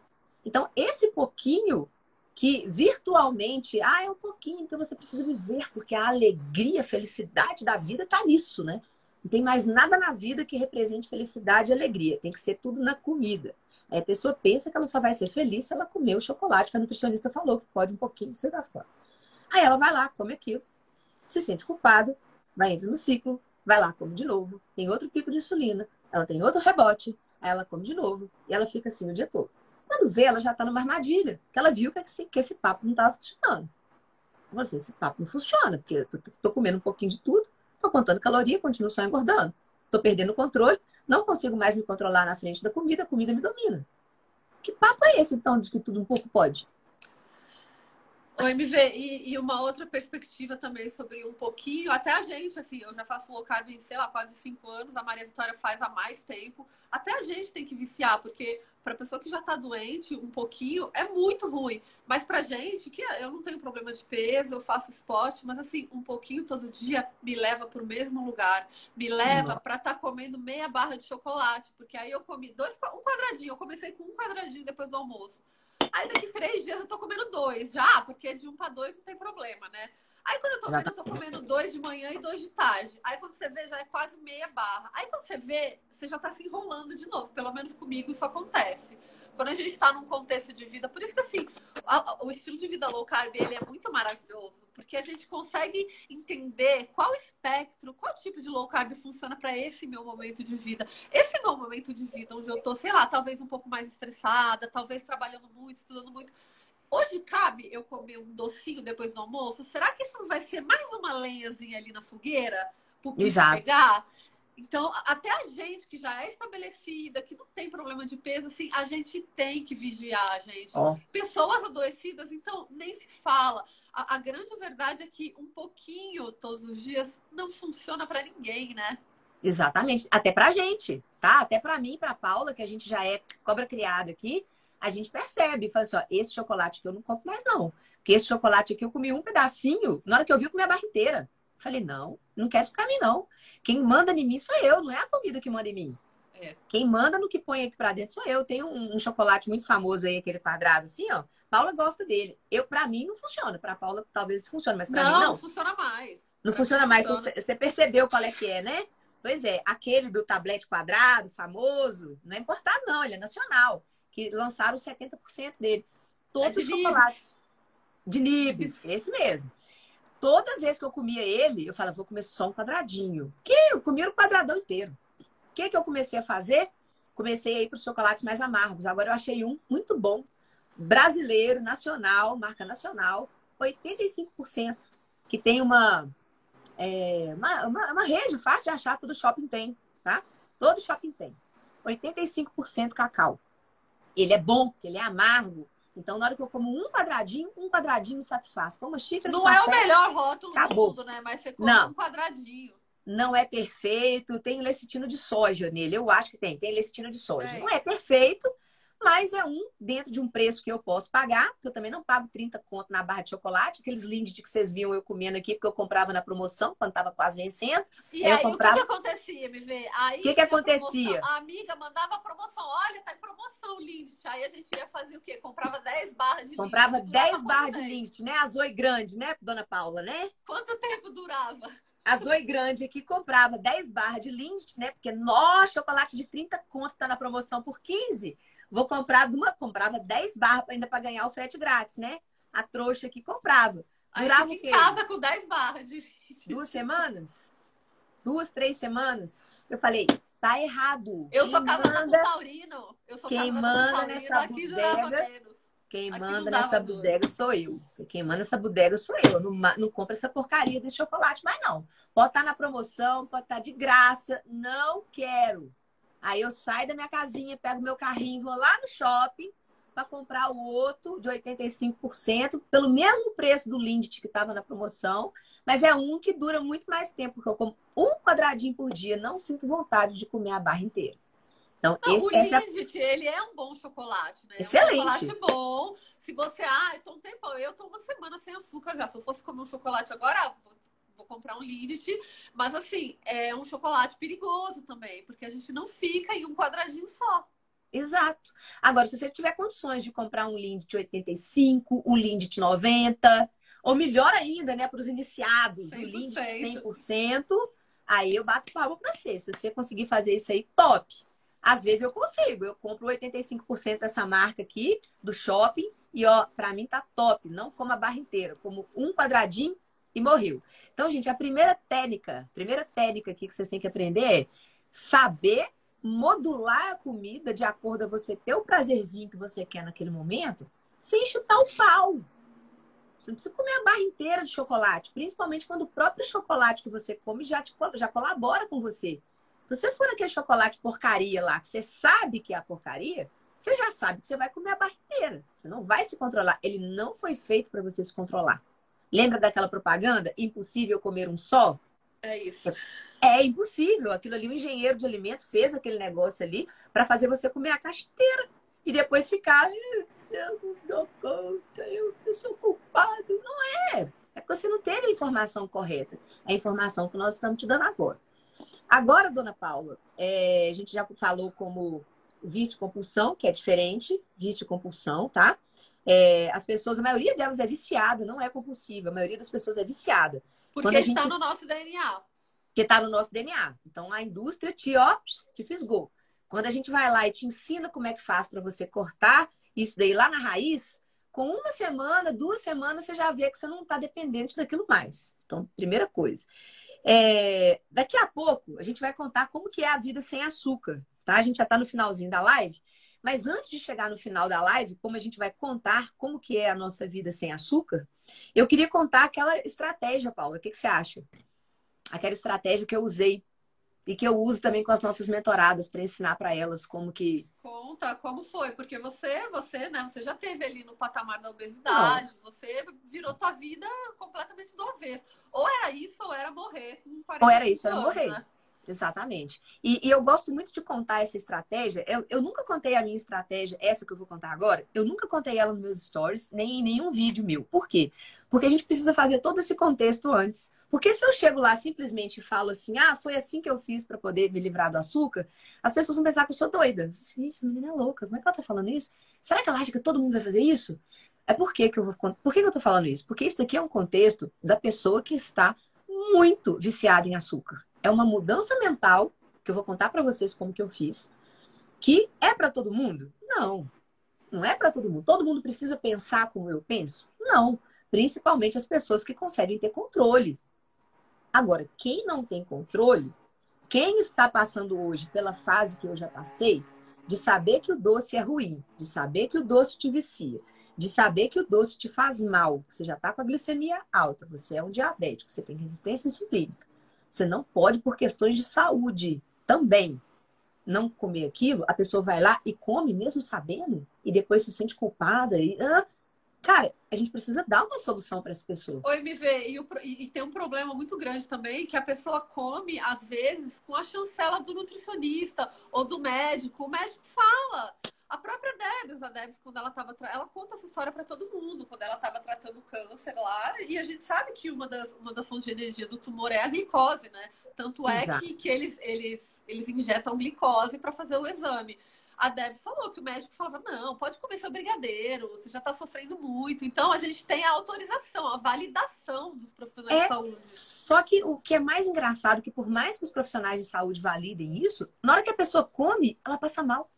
Então, esse pouquinho que virtualmente, ah, é um pouquinho que você precisa viver, porque a alegria, a felicidade da vida está nisso, né? Não tem mais nada na vida que represente felicidade e alegria. Tem que ser tudo na comida. Aí a pessoa pensa que ela só vai ser feliz se ela comer o chocolate que a nutricionista falou que pode um pouquinho, não sei das quantas. Aí ela vai lá, come aquilo, se sente culpada, vai entrar no ciclo, vai lá, come de novo, tem outro pico de insulina, ela tem outro rebote, aí ela come de novo e ela fica assim o dia todo. Quando vê, ela já está numa armadilha, que ela viu que esse, que esse papo não estava funcionando. Ela falou assim, esse papo não funciona, porque eu tô, tô comendo um pouquinho de tudo, tô contando caloria, continuo só engordando. Tô perdendo o controle, não consigo mais me controlar na frente da comida, a comida me domina. Que papo é esse, então, de que tudo um pouco pode? O MV, e, e uma outra perspectiva também sobre um pouquinho, até a gente, assim, eu já faço low carb, sei lá, quase cinco anos, a Maria Vitória faz há mais tempo. Até a gente tem que viciar, porque para pessoa que já tá doente, um pouquinho, é muito ruim. Mas pra gente, que eu não tenho problema de peso, eu faço esporte, mas assim, um pouquinho todo dia me leva pro mesmo lugar. Me leva Não. para estar tá comendo meia barra de chocolate, porque aí eu comi dois, um quadradinho, eu comecei com um quadradinho depois do almoço. Aí daqui três dias eu tô comendo dois já, porque de um para dois não tem problema, né? Aí quando eu tô vendo, eu tô comendo dois de manhã e dois de tarde. Aí quando você vê, já é quase meia barra. Aí quando você vê, você já tá se enrolando de novo. Pelo menos comigo isso acontece. Quando a gente tá num contexto de vida, por isso que assim, a- o estilo de vida low carb, ele é muito maravilhoso, porque a gente consegue entender qual espectro, qual tipo de low carb funciona para esse meu momento de vida. Esse meu momento de vida, onde eu tô, sei lá, talvez um pouco mais estressada, talvez trabalhando muito, estudando muito. hoje cabe eu comer um docinho depois do almoço? Será que isso não vai ser mais uma lenhazinha ali na fogueira? Por pegar? Então, até a gente que já é estabelecida, que não tem problema de peso, assim, a gente tem que vigiar, gente. Oh. Pessoas adoecidas, então, nem se fala. A, a, grande verdade é que um pouquinho todos os dias não funciona para ninguém, né? Exatamente. Até pra gente, tá? Até pra mim, pra Paula, que a gente já é cobra criada aqui, a gente percebe. Fala assim, ó, esse chocolate aqui eu não compro mais, não. Porque esse chocolate aqui eu comi um pedacinho, na hora que eu vi, eu comi a barra inteira. Falei, não, não quer isso pra mim, não. Quem manda em mim sou eu, não é a comida que manda em mim. É. Quem manda no que põe aqui pra dentro sou eu. Tem um, um, chocolate muito famoso aí, aquele quadrado assim, ó. Paula gosta dele. Eu, pra mim, não funciona. Pra Paula, talvez funcione, mas pra não, mim, não. Não, funciona mais. Não pra funciona mais. Funciona. Você, você percebeu qual é que é, né? Pois é, aquele do tablete quadrado, famoso, não é importado, não, ele é nacional. Que lançaram 70% dele. Todos é de os chocolates. De Nibs, esse mesmo toda vez que eu comia ele, eu falava, vou comer só um quadradinho. Que eu comia o quadradão inteiro. O que, que eu comecei a fazer? Comecei a ir para os chocolates mais amargos. Agora eu achei um muito bom, brasileiro, nacional, marca nacional, 85%, que tem uma, é, uma, uma, uma, rede fácil de achar, todo shopping tem, tá? Todo shopping tem. 85% cacau. Ele é bom, ele é amargo, então, na hora que eu como um quadradinho, um quadradinho me satisfaz. Como xícara Não café, é o melhor rótulo acabou. do mundo, né? Mas você come Não. um quadradinho. Não é perfeito. Tem lecitino de soja nele. Eu acho que tem. Tem lecitino de soja. É. Não é perfeito, mas é um dentro de um preço que eu posso pagar, porque eu também não pago 30 conto na barra de chocolate, aqueles Lindt que vocês viam eu comendo aqui, porque eu comprava na promoção, quando estava quase vencendo. E aí, aí comprava... o que, que acontecia, me vê? Aí o que, que acontecia? A, a amiga mandava promoção, olha, tá em promoção Lindt. Aí a gente ia fazer o quê? Comprava 10 barras de Lindt. Comprava 10 barras de Lindt, né? A Zoe grande, né, dona Paula, né? Quanto tempo durava? A Zoe Grande aqui comprava 10 barras de Lindt, né? Porque, nossa, chocolate de 30 conto tá na promoção por 15. Vou comprar de uma, comprava 10 barras ainda para ganhar o frete grátis, né? A trouxa aqui comprava. Durava Aí em casa com 10 barras de Duas semanas? Duas, três semanas? Eu falei, tá errado. Eu quem sou casada manda, com Taurino. Eu sou quem manda nessa bodega, quem aqui manda nessa bodega sou eu. Quem manda essa bodega sou eu. Não, não compra essa porcaria desse chocolate mais não. Pode estar tá na promoção, pode estar tá de graça. Não quero. Aí eu saio da minha casinha, pego meu carrinho, vou lá no shopping para comprar o outro de 85% pelo mesmo preço do Lindt que estava na promoção, mas é um que dura muito mais tempo, porque eu como um quadradinho por dia, não sinto vontade de comer a barra inteira. Então, não, esse, o Lindt, é... ele é um bom chocolate, né? Excelente. É um chocolate bom. Se você, ah, eu tô um tempão, eu tô uma semana sem açúcar já. Se eu fosse comer um chocolate agora, vou comprar um Lindt, mas assim, é um chocolate perigoso também, porque a gente não fica em um quadradinho só. Exato. Agora, se você tiver condições de comprar um Lindt 85, o Lindt 90, ou melhor ainda, né, para os iniciados, 100%. o Lindt 100%, aí eu bato palma para você. Se você conseguir fazer isso aí, top. Às vezes eu consigo, eu compro 85% dessa marca aqui do shopping e ó, para mim tá top, não como a barra inteira, como um quadradinho e morreu. Então, gente, a primeira técnica, primeira técnica aqui que vocês têm que aprender é saber modular a comida de acordo a você ter o prazerzinho que você quer naquele momento, sem chutar o pau. Você não precisa comer a barra inteira de chocolate, principalmente quando o próprio chocolate que você come já, te, já colabora com você. Se você for aquele chocolate porcaria lá, que você sabe que é a porcaria, você já sabe que você vai comer a barra inteira. Você não vai se controlar. Ele não foi feito para você se controlar. Lembra daquela propaganda? Impossível comer um só? É isso. É impossível. Aquilo ali, o engenheiro de alimento fez aquele negócio ali para fazer você comer a caixa inteira. E depois ficar, eu não dou conta, eu sou culpado. Não é. É porque você não teve a informação correta. É a informação que nós estamos te dando agora. Agora, dona Paula, é, a gente já falou como vício-compulsão, que é diferente, vício-compulsão, tá? É, as pessoas, a maioria delas é viciada, não é compulsiva. A maioria das pessoas é viciada. Porque Quando está gente... no nosso DNA. Que está no nosso DNA. Então a indústria te, ó, te fisgou. Quando a gente vai lá e te ensina como é que faz para você cortar isso daí lá na raiz, com uma semana, duas semanas, você já vê que você não está dependente daquilo mais. Então, primeira coisa. É... Daqui a pouco, a gente vai contar como que é a vida sem açúcar, tá? A gente já está no finalzinho da live. Mas antes de chegar no final da live, como a gente vai contar como que é a nossa vida sem açúcar, eu queria contar aquela estratégia, Paula. O que, que você acha? Aquela estratégia que eu usei e que eu uso também com as nossas mentoradas para ensinar para elas como que conta como foi porque você você né você já teve ali no patamar da obesidade Não. você virou tua vida completamente do avesso ou era isso ou era morrer com 40 ou era isso era morrer né? Exatamente. E, e, eu gosto muito de contar essa estratégia. Eu, eu nunca contei a minha estratégia, essa que eu vou contar agora, eu nunca contei ela nos meus stories, nem em nenhum vídeo meu. Por quê? Porque a gente precisa fazer todo esse contexto antes. Porque se eu chego lá simplesmente e falo assim, ah, foi assim que eu fiz para poder me livrar do açúcar, as pessoas vão pensar que eu sou doida. Sim, essa menina é louca. Como é que ela tá falando isso? Será que ela acha que todo mundo vai fazer isso? É por que, que eu vou. Por que, que eu tô falando isso? Porque isso daqui é um contexto da pessoa que está muito viciada em açúcar é uma mudança mental que eu vou contar para vocês como que eu fiz, que é para todo mundo? Não. Não é para todo mundo. Todo mundo precisa pensar como eu penso? Não. Principalmente as pessoas que conseguem ter controle. Agora, quem não tem controle, quem está passando hoje pela fase que eu já passei, de saber que o doce é ruim, de saber que o doce te vicia, de saber que o doce te faz mal, você já está com a glicemia alta, você é um diabético, você tem resistência insulínica, você não pode por questões de saúde também. Não comer aquilo, a pessoa vai lá e come mesmo sabendo e depois se sente culpada e ah, Cara, a gente precisa dar uma solução para essa pessoa. Oi, MV, e, o, e, tem um problema muito grande também, que a pessoa come, às vezes, com a chancela do nutricionista ou do médico. O médico fala. A própria Debs, a Debs, quando ela estava. Ela conta essa história para todo mundo, quando ela estava tratando câncer lá. E a gente sabe que uma das, uma das fontes de energia do tumor é a glicose, né? Tanto é que, que eles, eles, eles injetam glicose para fazer o exame. A Debs falou que o médico falava: não, pode comer seu brigadeiro, você já está sofrendo muito. Então a gente tem a autorização, a validação dos profissionais é, de saúde. Só que o que é mais engraçado, que por mais que os profissionais de saúde validem isso, na hora que a pessoa come, ela passa mal.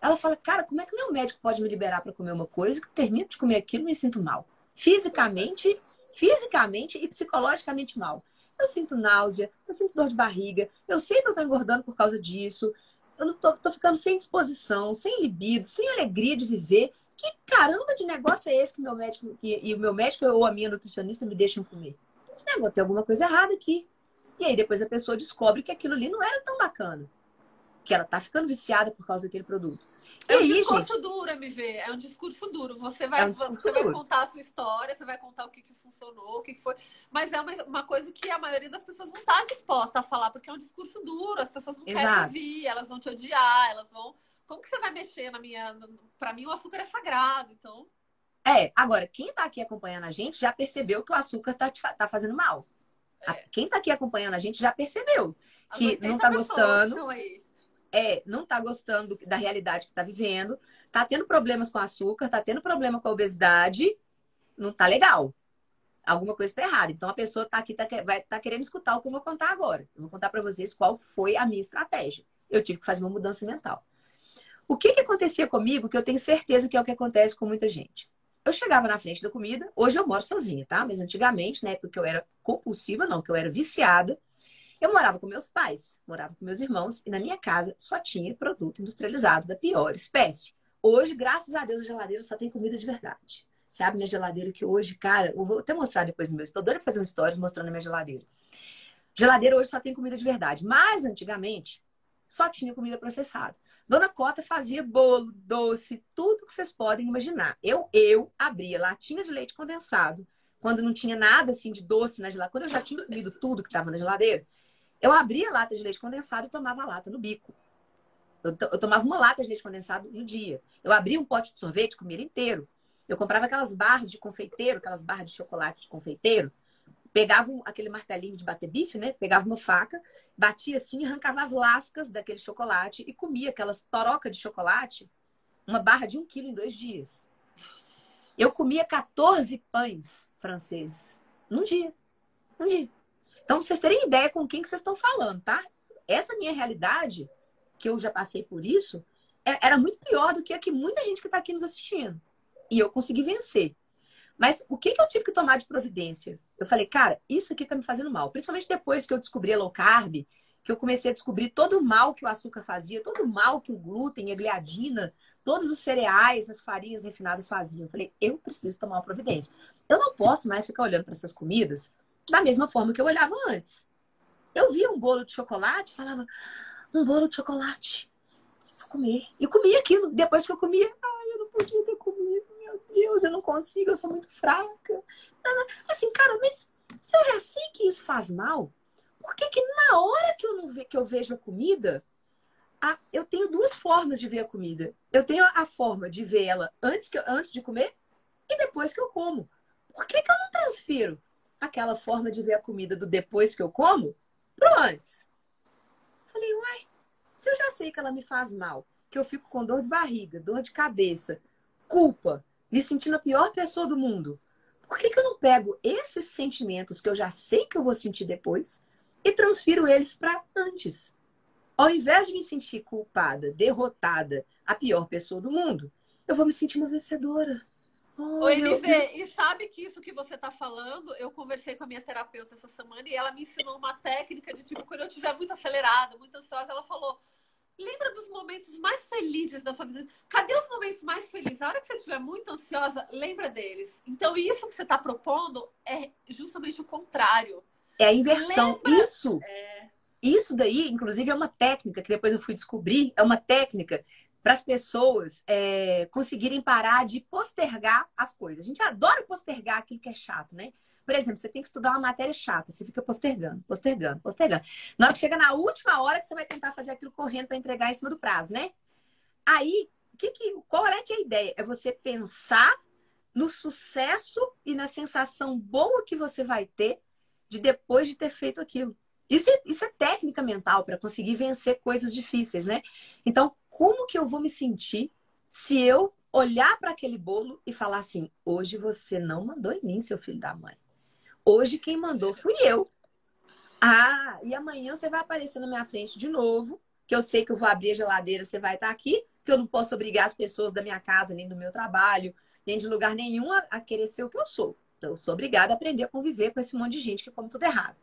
Ela fala, cara, como é que meu médico pode me liberar para comer uma coisa que eu termino de comer aquilo e me sinto mal? Fisicamente, fisicamente e psicologicamente mal. Eu sinto náusea, eu sinto dor de barriga, eu sei que eu tô engordando por causa disso, eu não tô, tô ficando sem disposição, sem libido, sem alegria de viver. Que caramba de negócio é esse que meu médico que, e o meu médico ou a minha nutricionista me deixam comer? Esse negócio tem alguma coisa errada aqui. E aí depois a pessoa descobre que aquilo ali não era tão bacana que ela tá ficando viciada por causa daquele produto. É um aí, discurso gente... duro, MV. É um discurso duro. Você vai, é um você vai contar a sua história, você vai contar o que, que funcionou, o que, que foi. Mas é uma, uma coisa que a maioria das pessoas não está disposta a falar, porque é um discurso duro. As pessoas não Exato. querem ouvir, elas vão te odiar, elas vão. Como que você vai mexer na minha. Para mim, o açúcar é sagrado, então. É, agora, quem está aqui acompanhando a gente já percebeu que o açúcar está tá fazendo mal. É. Quem está aqui acompanhando a gente já percebeu que não está gostando. É, não está gostando da realidade que está vivendo, está tendo problemas com açúcar, está tendo problema com a obesidade, não está legal. Alguma coisa está errada. Então a pessoa está aqui, tá, vai tá querendo escutar o que eu vou contar agora. Eu vou contar para vocês qual foi a minha estratégia. Eu tive que fazer uma mudança mental. O que, que acontecia comigo, que eu tenho certeza que é o que acontece com muita gente. Eu chegava na frente da comida, hoje eu moro sozinha, tá? Mas antigamente, né, porque eu era compulsiva, não, que eu era viciada, eu morava com meus pais, morava com meus irmãos e na minha casa só tinha produto industrializado da pior espécie. Hoje, graças a Deus, a geladeira só tem comida de verdade. Você abre minha geladeira que hoje, cara, eu vou até mostrar depois no meu. Estou doida pra fazer um stories mostrando a minha geladeira. Geladeira hoje só tem comida de verdade. Mas antigamente só tinha comida processada. Dona Cota fazia bolo, doce, tudo que vocês podem imaginar. Eu, eu abria latinha de leite condensado quando não tinha nada assim de doce na geladeira. Quando eu já tinha comido tudo que estava na geladeira, eu abria a lata de leite condensado e tomava a lata no bico. Eu, eu, tomava uma lata de leite condensado no dia. Eu abria um pote de sorvete, comia ele inteiro. Eu comprava aquelas barras de confeiteiro, aquelas barras de chocolate de confeiteiro. Pegava um, aquele martelinho de bater bife, né? Pegava uma faca, batia assim, arrancava as lascas daquele chocolate e comia aquelas torocas de chocolate, uma barra de um quilo em dois dias. Eu comia 14 pães franceses num dia. Num dia. Então, vocês terem ideia com quem que vocês estão falando, tá? Essa minha realidade, que eu já passei por isso, é, era muito pior do que a que muita gente que está aqui nos assistindo. E eu consegui vencer. Mas o que, que eu tive que tomar de providência? Eu falei, cara, isso aqui tá me fazendo mal. Principalmente depois que eu descobri a low carb, que eu comecei a descobrir todo o mal que o açúcar fazia, todo o mal que o glúten, a gliadina, todos os cereais, as farinhas refinadas faziam. Eu falei, eu preciso tomar uma providência. Eu não posso mais ficar olhando para essas comidas da mesma forma que eu olhava antes. Eu via um bolo de chocolate, falava, um bolo de chocolate, vou comer. E comia aquilo. Depois que eu comia, ai, eu não podia ter comido, meu Deus, eu não consigo, eu sou muito fraca. Assim, cara, mas se eu já sei que isso faz mal, por que, que na hora que eu, não ve, que eu vejo a comida, a, eu tenho duas formas de ver a comida. Eu tenho a forma de ver ela antes, que antes de comer e depois que eu como. Por que, que eu não transfiro aquela forma de ver a comida do depois que eu como pro antes? Falei, uai, se eu já sei que ela me faz mal, que eu fico com dor de barriga, dor de cabeça, culpa, me sentindo a pior pessoa do mundo, por que, que eu não pego esses sentimentos que eu já sei que eu vou sentir depois e transfiro eles para antes? Ao invés de me sentir culpada, derrotada, a pior pessoa do mundo, eu vou me sentir uma vencedora. Oh, Oi, MV, e sabe que isso que você está falando, eu conversei com a minha terapeuta essa semana e ela me ensinou uma técnica de tipo, quando eu estiver muito acelerada, muito ansiosa, ela falou: lembra dos momentos mais felizes da sua vida. Cadê os momentos mais felizes? A hora que você estiver muito ansiosa, lembra deles. Então, isso que você está propondo é justamente o contrário. É a inversão. Lembra... Isso. É... Isso daí, inclusive, é uma técnica que depois eu fui descobrir, é uma técnica para as pessoas é, conseguirem parar de postergar as coisas. A gente adora postergar aquilo que é chato, né? Por exemplo, você tem que estudar uma matéria chata, você fica postergando, postergando, postergando. Na hora que chega na última hora que você vai tentar fazer aquilo correndo para entregar em cima do prazo, né? Aí, que que, qual é que é a ideia? É você pensar no sucesso e na sensação boa que você vai ter de depois de ter feito aquilo. Isso, é, isso é técnica mental para conseguir vencer coisas difíceis, né? Então, como que eu vou me sentir se eu olhar para aquele bolo e falar assim: hoje você não mandou em mim, seu filho da mãe. Hoje quem mandou fui eu. Ah, e amanhã você vai aparecer na minha frente de novo, que eu sei que eu vou abrir a geladeira, você vai estar aqui, que eu não posso obrigar as pessoas da minha casa, nem do meu trabalho, nem de lugar nenhum a, a querer ser o que eu sou. Então, eu sou obrigada a aprender a conviver com esse monte de gente que come tudo errado.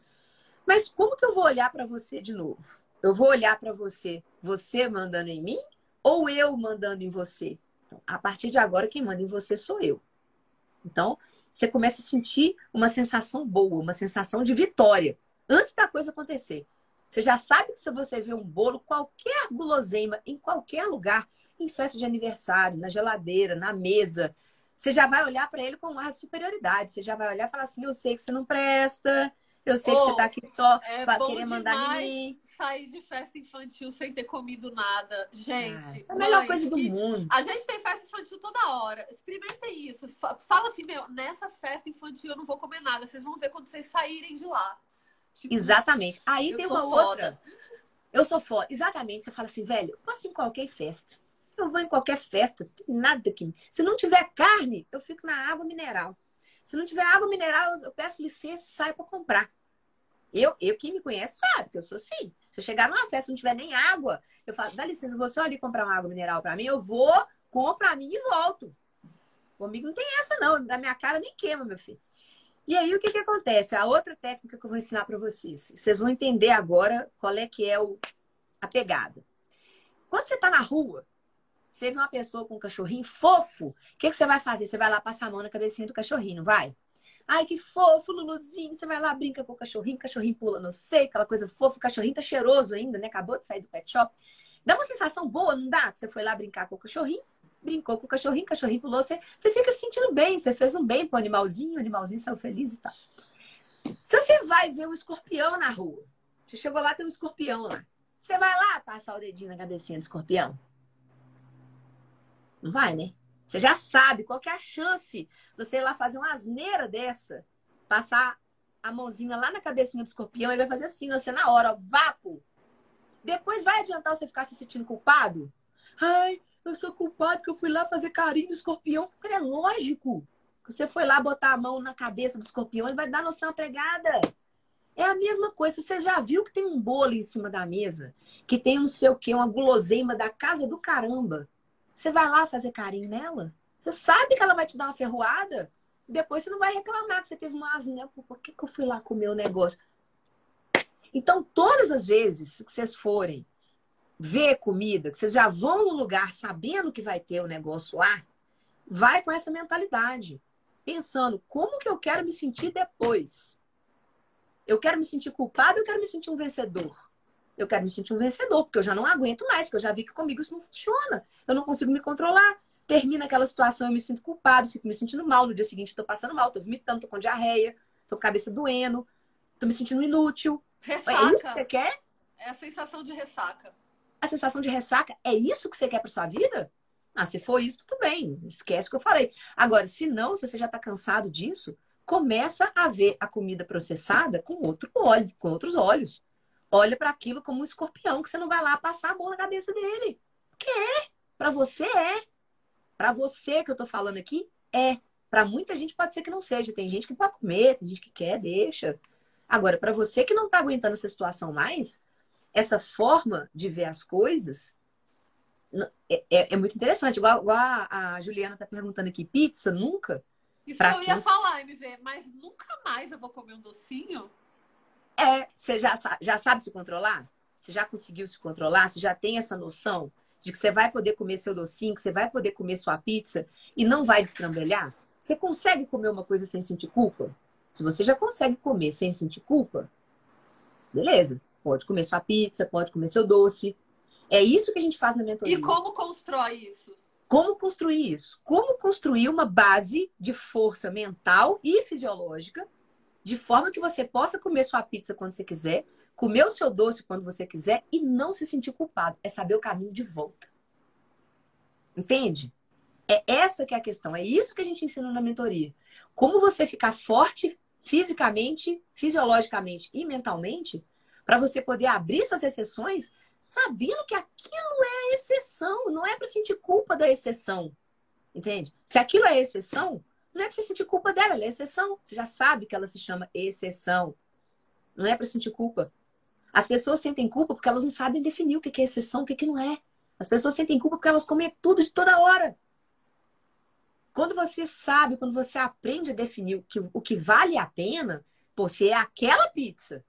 Mas como que eu vou olhar para você de novo? Eu vou olhar para você, você mandando em mim ou eu mandando em você? Então, a partir de agora, quem manda em você sou eu. Então, você começa a sentir uma sensação boa, uma sensação de vitória, antes da coisa acontecer. Você já sabe que se você vê um bolo, qualquer guloseima, em qualquer lugar, em festa de aniversário, na geladeira, na mesa, você já vai olhar para ele com um ar de superioridade. Você já vai olhar e falar assim: eu sei que você não presta, eu sei oh, que você tá aqui só é pra querer mandar em mim. Sair de festa infantil sem ter comido nada. Gente. Ah, é a melhor coisa do mundo. A gente tem festa infantil toda hora. Experimentem isso. Fala assim, meu, nessa festa infantil eu não vou comer nada. Vocês vão ver quando vocês saírem de lá. Tipo, Exatamente. Aí tem uma foda. outra. Eu sou foda. Exatamente. Você fala assim, velho, eu posso ir em qualquer festa. Eu vou em qualquer festa. Nada que. Se não tiver carne, eu fico na água mineral. Se não tiver água mineral, eu peço licença e saio para comprar. Eu, eu, quem me conhece sabe que eu sou assim. Se eu chegar numa festa e não tiver nem água, eu falo, dá licença, vou só ali comprar uma água mineral para mim, eu vou, compro pra mim e volto. Comigo não tem essa, não. Da minha cara nem queima, meu filho. E aí, o que, que acontece? A outra técnica que eu vou ensinar para vocês. Vocês vão entender agora qual é que é o, a pegada. Quando você está na rua, você vê uma pessoa com um cachorrinho fofo, o que, que você vai fazer? Você vai lá passar a mão na cabecinha do cachorrinho, vai? Ai, que fofo, Luluzinho. Você vai lá, brinca com o cachorrinho, o cachorrinho pula no seio, aquela coisa fofa. O cachorrinho tá cheiroso ainda, né? Acabou de sair do pet shop. Dá uma sensação boa, não dá? Você foi lá brincar com o cachorrinho, brincou com o cachorrinho, o cachorrinho pulou, você, você fica se sentindo bem, você fez um bem pro animalzinho, o animalzinho saiu feliz e tal. Se você vai ver um escorpião na rua, você chegou lá, tem um escorpião lá. Você vai lá passar o dedinho na cabecinha do escorpião? Não vai, né? Você já sabe qual é a chance de você ir lá fazer uma asneira dessa, passar a mãozinha lá na cabecinha do escorpião e vai fazer assim, você na hora, ó, vapo. Depois vai adiantar você ficar se sentindo culpado? Ai, eu sou culpado que eu fui lá fazer carinho no escorpião. Porque é lógico que você foi lá botar a mão na cabeça do escorpião, ele vai dar noção pregada. É a mesma coisa. Você já viu que tem um bolo em cima da mesa, que tem um sei o quê, uma guloseima da casa do caramba. Você vai lá fazer carinho nela? Você sabe que ela vai te dar uma ferroada? Depois você não vai reclamar que você teve uma asneira. Por que, que eu fui lá comer o negócio? Então, todas as vezes que vocês forem ver comida, que vocês já vão no lugar sabendo que vai ter o negócio lá, vai com essa mentalidade, pensando como que eu quero me sentir depois. Eu quero me sentir culpado, eu quero me sentir um vencedor. Eu quero me sentir um vencedor, porque eu já não aguento mais, porque eu já vi que comigo isso não funciona. Eu não consigo me controlar. Termina aquela situação, eu me sinto culpado, fico me sentindo mal. No dia seguinte, estou passando mal, estou vomitando, estou com diarreia, estou com a cabeça doendo, estou me sentindo inútil. Ressaca. É isso que você quer? É a sensação de ressaca. A sensação de ressaca é isso que você quer para sua vida? Ah, se for isso, tudo bem. Esquece o que eu falei. Agora, se não, se você já está cansado disso, começa a ver a comida processada com outro olho, com outros olhos. Olha para aquilo como um escorpião, que você não vai lá passar a mão na cabeça dele. Porque é. Para você é. Para você que eu tô falando aqui, é. Para muita gente pode ser que não seja. Tem gente que pode comer, tem gente que quer, deixa. Agora, para você que não tá aguentando essa situação mais, essa forma de ver as coisas é, é, é muito interessante. Igual, igual a, a, Juliana tá perguntando aqui, pizza nunca? Isso pra eu ia falar, MV, mas nunca mais eu vou comer um docinho? É, você já, já sabe se controlar? Você já conseguiu se controlar? Você já tem essa noção de que você vai poder comer seu docinho, que você vai poder comer sua pizza e não vai destrambelhar? Você consegue comer uma coisa sem sentir culpa? Se você já consegue comer sem sentir culpa, beleza. Pode comer sua pizza, pode comer seu doce. É isso que a gente faz na mentoria. E como constrói isso? Como construir isso? Como construir uma base de força mental e fisiológica, de forma que você possa comer sua pizza quando você quiser, comer o seu doce quando você quiser e não se sentir culpado. É saber o caminho de volta. Entende? É essa que é a questão. É isso que a gente ensina na mentoria. Como você ficar forte fisicamente, fisiologicamente e mentalmente para você poder abrir suas exceções sabendo que aquilo é exceção, não é para sentir culpa da exceção. Entende? Se aquilo é exceção, não é para você sentir culpa dela, ela é exceção. Você já sabe que ela se chama exceção. Não é para sentir culpa. As pessoas sentem culpa porque elas não sabem definir o que é exceção, o que não é. As pessoas sentem culpa porque elas comem tudo de toda hora. Quando você sabe, quando você aprende a definir o que, o que vale a pena, pô, se é aquela pizza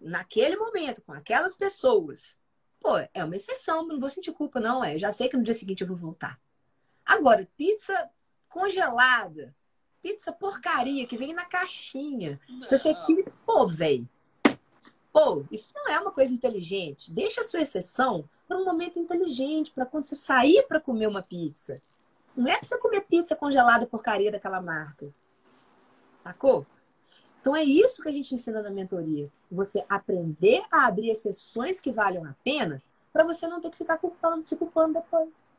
naquele momento, com aquelas pessoas, pô, é uma exceção, não vou sentir culpa, não. É, já sei que no dia seguinte eu vou voltar. Agora, pizza congelada, pizza porcaria que vem na caixinha. Não. Você tira, pô, velho. Pô, isso não é uma coisa inteligente. Deixa a sua exceção para um momento inteligente, para quando você sair para comer uma pizza. Não é para você comer pizza congelada porcaria daquela marca. Sacou? Então é isso que a gente ensina na mentoria. Você aprender a abrir exceções que valham a pena para você não ter que ficar culpando, se culpando depois.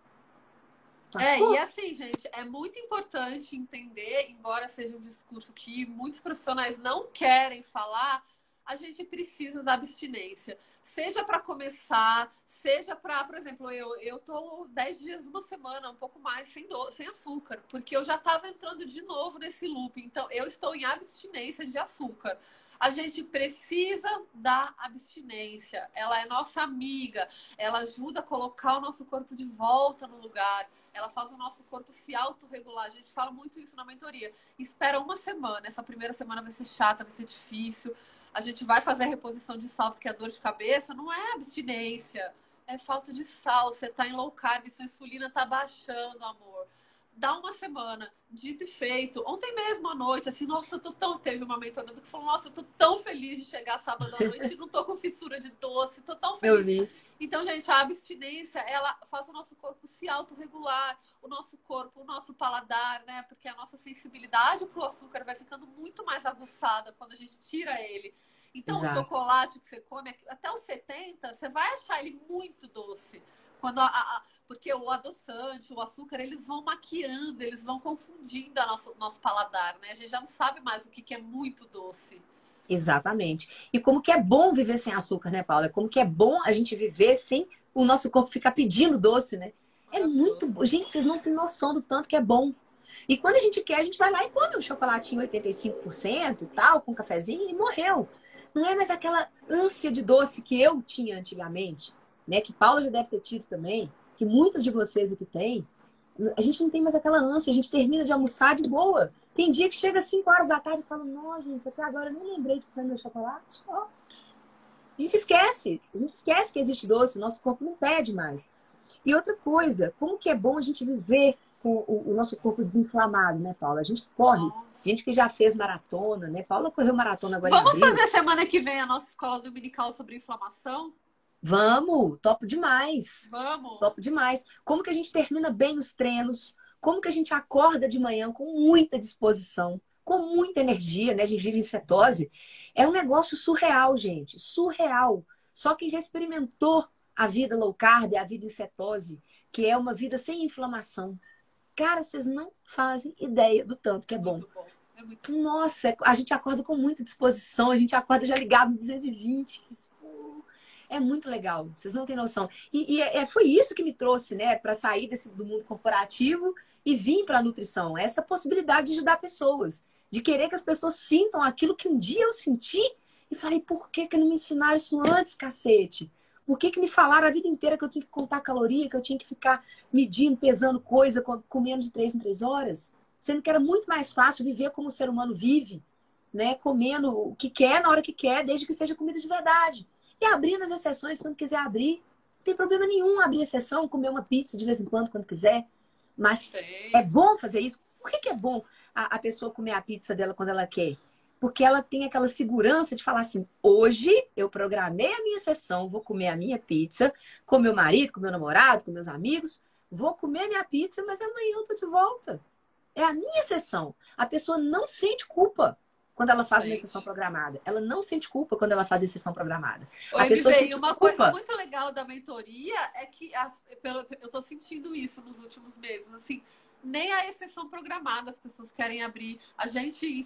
Tá? É, e assim, gente, é muito importante entender, embora seja um discurso que muitos profissionais não querem falar, a gente precisa da abstinência. Seja para começar, seja para, por exemplo, eu, eu tô 10 dias, uma semana, um pouco mais, sem, do, sem açúcar, porque eu já estava entrando de novo nesse loop. Então, eu estou em abstinência de açúcar. A gente precisa da abstinência. Ela é nossa amiga. Ela ajuda a colocar o nosso corpo de volta no lugar. Ela faz o nosso corpo se autorregular. A gente fala muito isso na mentoria. Espera uma semana. Essa primeira semana vai ser chata, vai ser difícil a gente vai fazer a reposição de sal porque a dor de cabeça não é abstinência, é falta de sal. Você está em low carb, sua insulina está baixando, amor. Dá uma semana, dito e feito. Ontem mesmo à noite, assim, nossa, eu tô tão. Teve uma mentoranda que falou: Nossa, eu tô tão feliz de chegar sábado à noite não tô com fissura de doce, tô tão feliz. Eu vi. Então, gente, a abstinência, ela faz o nosso corpo se autorregular, o nosso corpo, o nosso paladar, né? Porque a nossa sensibilidade para o açúcar vai ficando muito mais aguçada quando a gente tira ele. Então, Exato. o chocolate que você come, até os 70, você vai achar ele muito doce. Quando a, a, porque o adoçante, o açúcar, eles vão maquiando, eles vão confundindo o nosso, nosso paladar, né? A gente já não sabe mais o que, que é muito doce. Exatamente. E como que é bom viver sem açúcar, né, Paula? Como que é bom a gente viver sem o nosso corpo ficar pedindo doce, né? É muito bom. Gente, vocês não têm noção do tanto que é bom. E quando a gente quer, a gente vai lá e come um chocolatinho 85% e tal, com um cafezinho e morreu. Não é mais aquela ânsia de doce que eu tinha antigamente, né? Que Paula já deve ter tido também, que muitos de vocês aqui têm. A gente não tem mais aquela ânsia, a gente termina de almoçar de boa. Tem dia que chega às 5 horas da tarde e fala, não, gente, até agora eu nem lembrei de comer meu chocolate. Oh. A gente esquece. A gente esquece que existe doce. O nosso corpo não pede mais. E outra coisa, como que é bom a gente viver com o, o nosso corpo desinflamado, né, Paula? A gente corre. Nossa. Gente que já fez maratona, né? Paula correu maratona agora Vamos fazer semana que vem a nossa escola dominical sobre inflamação? Vamos, topo demais. Vamos. Topo demais. Como que a gente termina bem os treinos? Como que a gente acorda de manhã com muita disposição, com muita energia, né? A gente vive em cetose. É um negócio surreal, gente. Surreal. Só quem já experimentou a vida low carb, a vida em cetose, que é uma vida sem inflamação. Cara, vocês não fazem ideia do tanto que é bom. bom. É muito... Nossa, a gente acorda com muita disposição, a gente acorda já ligado no 220. É muito legal, vocês não têm noção. E, e é, é foi isso que me trouxe, né, para sair desse, do mundo corporativo e vir para a nutrição. Essa possibilidade de ajudar pessoas, de querer que as pessoas sintam aquilo que um dia eu senti e falei, por que, que não me ensinaram isso antes, cacete? Por que, que me falaram a vida inteira que eu tinha que contar caloria, que eu tinha que ficar medindo, pesando coisa com menos de três em três horas? Sendo que era muito mais fácil viver como o ser humano vive, né? Comendo o que quer na hora que quer, desde que seja comida de verdade. E abrindo as exceções quando quiser abrir. Não tem problema nenhum abrir exceção, comer uma pizza de vez em quando, quando quiser. Mas Sei. é bom fazer isso. Por que, que é bom a, a pessoa comer a pizza dela quando ela quer? Porque ela tem aquela segurança de falar assim: hoje eu programei a minha sessão, vou comer a minha pizza com meu marido, com meu namorado, com meus amigos, vou comer minha pizza, mas amanhã eu tô de volta. É a minha sessão. A pessoa não sente culpa quando ela faz Gente. uma sessão programada. Ela não sente culpa quando ela faz a sessão programada. Oi, a pessoa sente uma culpa. coisa muito legal da mentoria é que as, eu tô sentindo isso nos últimos meses. Assim, nem a exceção programada as pessoas querem abrir. A gente, em,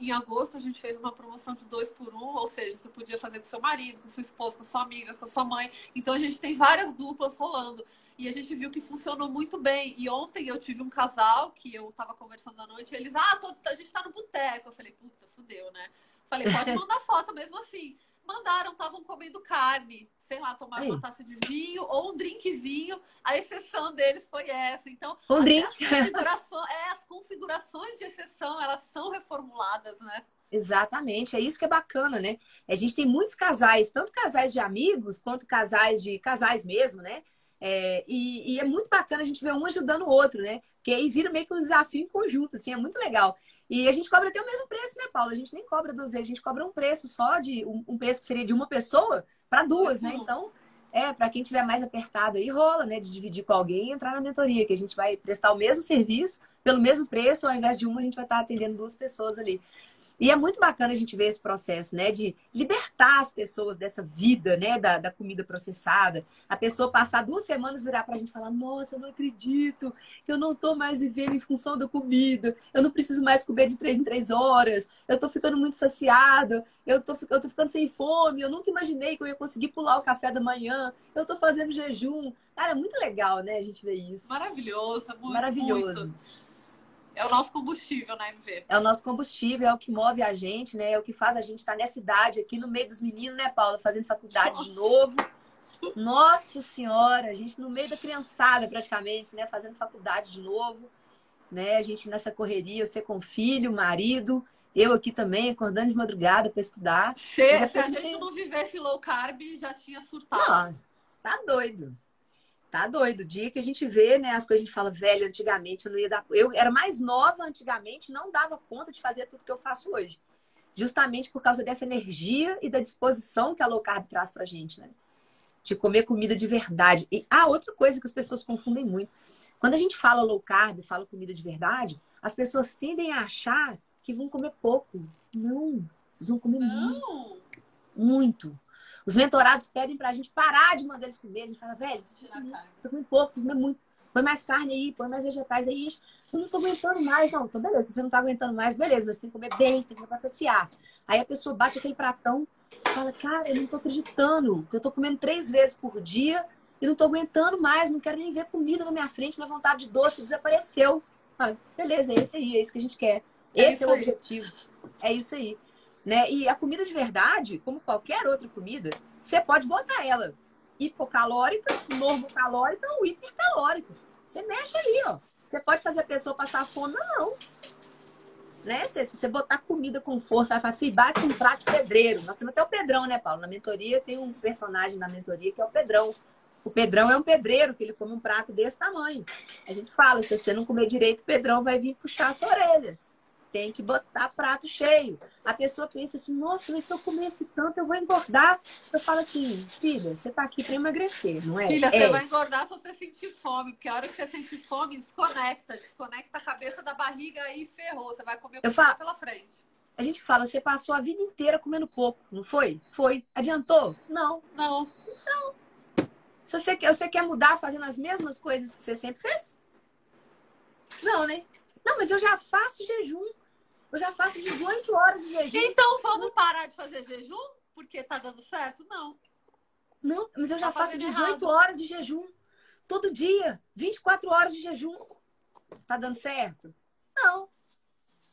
em agosto, a gente fez uma promoção de dois por um, ou seja, você podia fazer com seu marido, com sua esposa, com sua amiga, com sua mãe. Então a gente tem várias duplas rolando. E a gente viu que funcionou muito bem. E ontem eu tive um casal que eu tava conversando à noite, e eles, ah, tô... a gente tá no boteco. Eu falei, puta, fudeu, né? Falei, pode mandar foto mesmo assim. Mandaram, estavam comendo carne, sei lá, tomaram uma taça de vinho ou um drinkzinho. A exceção deles foi essa. Então, um as, drink. As, configurações, é, as configurações de exceção, elas são reformuladas, né? Exatamente, é isso que é bacana, né? A gente tem muitos casais, tanto casais de amigos quanto casais de casais mesmo, né? É, e, e, é muito bacana a gente ver um ajudando o outro, né? Porque aí vira meio que um desafio em conjunto, assim, é muito legal. E a gente cobra até o mesmo preço, né, Paulo? A gente nem cobra duas vezes, a gente cobra um preço só de um, preço que seria de uma pessoa para duas, né? Então, é, para quem tiver mais apertado aí, rola, né? De dividir com alguém e entrar na mentoria, que a gente vai prestar o mesmo serviço pelo mesmo preço, ao invés de uma, a gente vai estar atendendo duas pessoas ali. E é muito bacana a gente ver esse processo, né? De libertar as pessoas dessa vida, né? Da, da comida processada. A pessoa passar duas semanas virar pra gente falar: Nossa, eu não acredito que eu não tô mais vivendo em função da comida. Eu não preciso mais comer de três em três horas. Eu tô ficando muito saciada. Eu tô, eu tô ficando sem fome. Eu nunca imaginei que eu ia conseguir pular o café da manhã. Eu tô fazendo jejum. Cara, é muito legal, né? A gente ver isso. Maravilhoso, muito, Maravilhoso. Muito. É o nosso combustível na MV. É o nosso combustível, é o que move a gente, né? É o que faz a gente estar nessa idade aqui no meio dos meninos, né, Paula? Fazendo faculdade Nossa. de novo. Nossa Senhora, a gente no meio da criançada praticamente, né? Fazendo faculdade de novo, né? A gente nessa correria, você com filho, marido, eu aqui também, acordando de madrugada para estudar. Se, se a gente não vivesse low carb, já tinha surtado. Não, tá doido. Tá doido. O dia que a gente vê, né, as coisas, a gente fala, velho, antigamente eu não ia dar. Eu era mais nova antigamente, não dava conta de fazer tudo que eu faço hoje. Justamente por causa dessa energia e da disposição que a low carb traz pra gente, né? De comer comida de verdade. E ah, outra coisa que as pessoas confundem muito. Quando a gente fala low carb, fala comida de verdade, as pessoas tendem a achar que vão comer pouco. Não, vocês vão comer não. muito. Muito. Os mentorados pedem pra gente parar de mandar eles comer. A gente fala, velho, você tá comendo pouco, tá comendo muito. Põe mais carne aí, põe mais vegetais aí. Eu não tô aguentando mais, não. Então, beleza, se você não tá aguentando mais, beleza, mas você tem que comer bem, você tem que comer pra saciar. Aí a pessoa bate aquele pratão e fala, cara, eu não tô acreditando, eu tô comendo três vezes por dia e não tô aguentando mais, não quero nem ver comida na minha frente, minha vontade de doce desapareceu. Fala, beleza, é esse aí, é isso que a gente quer. É Esse é, é o aí. objetivo. É isso aí. Né? E a comida de verdade, como qualquer outra comida, você pode botar ela hipocalórica, normocalórica ou hipercalórica. Você mexe ali, ó. Você pode fazer a pessoa passar fome, não. né? Se você botar comida com força, ela fala assim, bate um prato pedreiro. Nós temos até o Pedrão, né, Paulo? Na mentoria tem um personagem na mentoria que é o Pedrão. O Pedrão é um pedreiro, que ele come um prato desse tamanho. A gente fala, se você não comer direito, o Pedrão vai vir puxar a sua orelha. Tem que botar prato cheio. A pessoa pensa assim, nossa, mas se eu comer esse tanto, eu vou engordar. Eu falo assim, filha, você tá aqui para emagrecer, não é? Filha, é. você vai engordar se você sentir fome, porque a hora que você sente fome, desconecta. Desconecta a cabeça da barriga e ferrou. Você vai comer o que Eu falo- pela frente. A gente fala, você passou a vida inteira comendo pouco, não foi? Foi. Adiantou? Não. Não. Se você quer, você quer mudar fazendo as mesmas coisas que você sempre fez? Não, né? Não, mas eu já faço jejum. Eu já faço 18 horas de jejum. Então vamos parar de fazer jejum? Porque tá dando certo? Não. Não, mas eu já Tá faço fazendo 18 errado. horas de jejum. Todo dia. 24 horas de jejum. Tá dando certo? Não.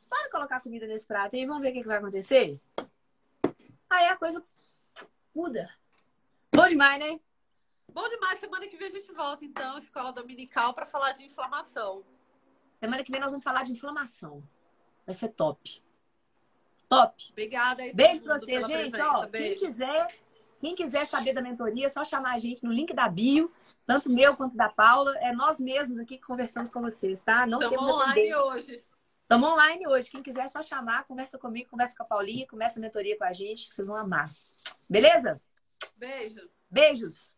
Para colocar comida nesse prato aí, vamos ver o que, que vai acontecer. Aí a coisa muda. Bom demais, né? Bom demais. Semana que vem a gente volta, então, escola dominical, para falar de inflamação. Semana que vem nós vamos falar de inflamação. Vai ser top. Top. Obrigada aí. Beijo pra pela gente. presença. Ó, quem Beijo. quiser, quem quiser saber da mentoria, é só chamar a gente no link da bio, tanto meu quanto da Paula. É nós mesmos aqui que conversamos com vocês, tá? Não Estamos temos online hoje. Estamos online hoje. Quem quiser é só chamar, conversa comigo, conversa com a Paulinha, começa a mentoria com a gente, que vocês vão amar. Beleza? Beijo. Beijos.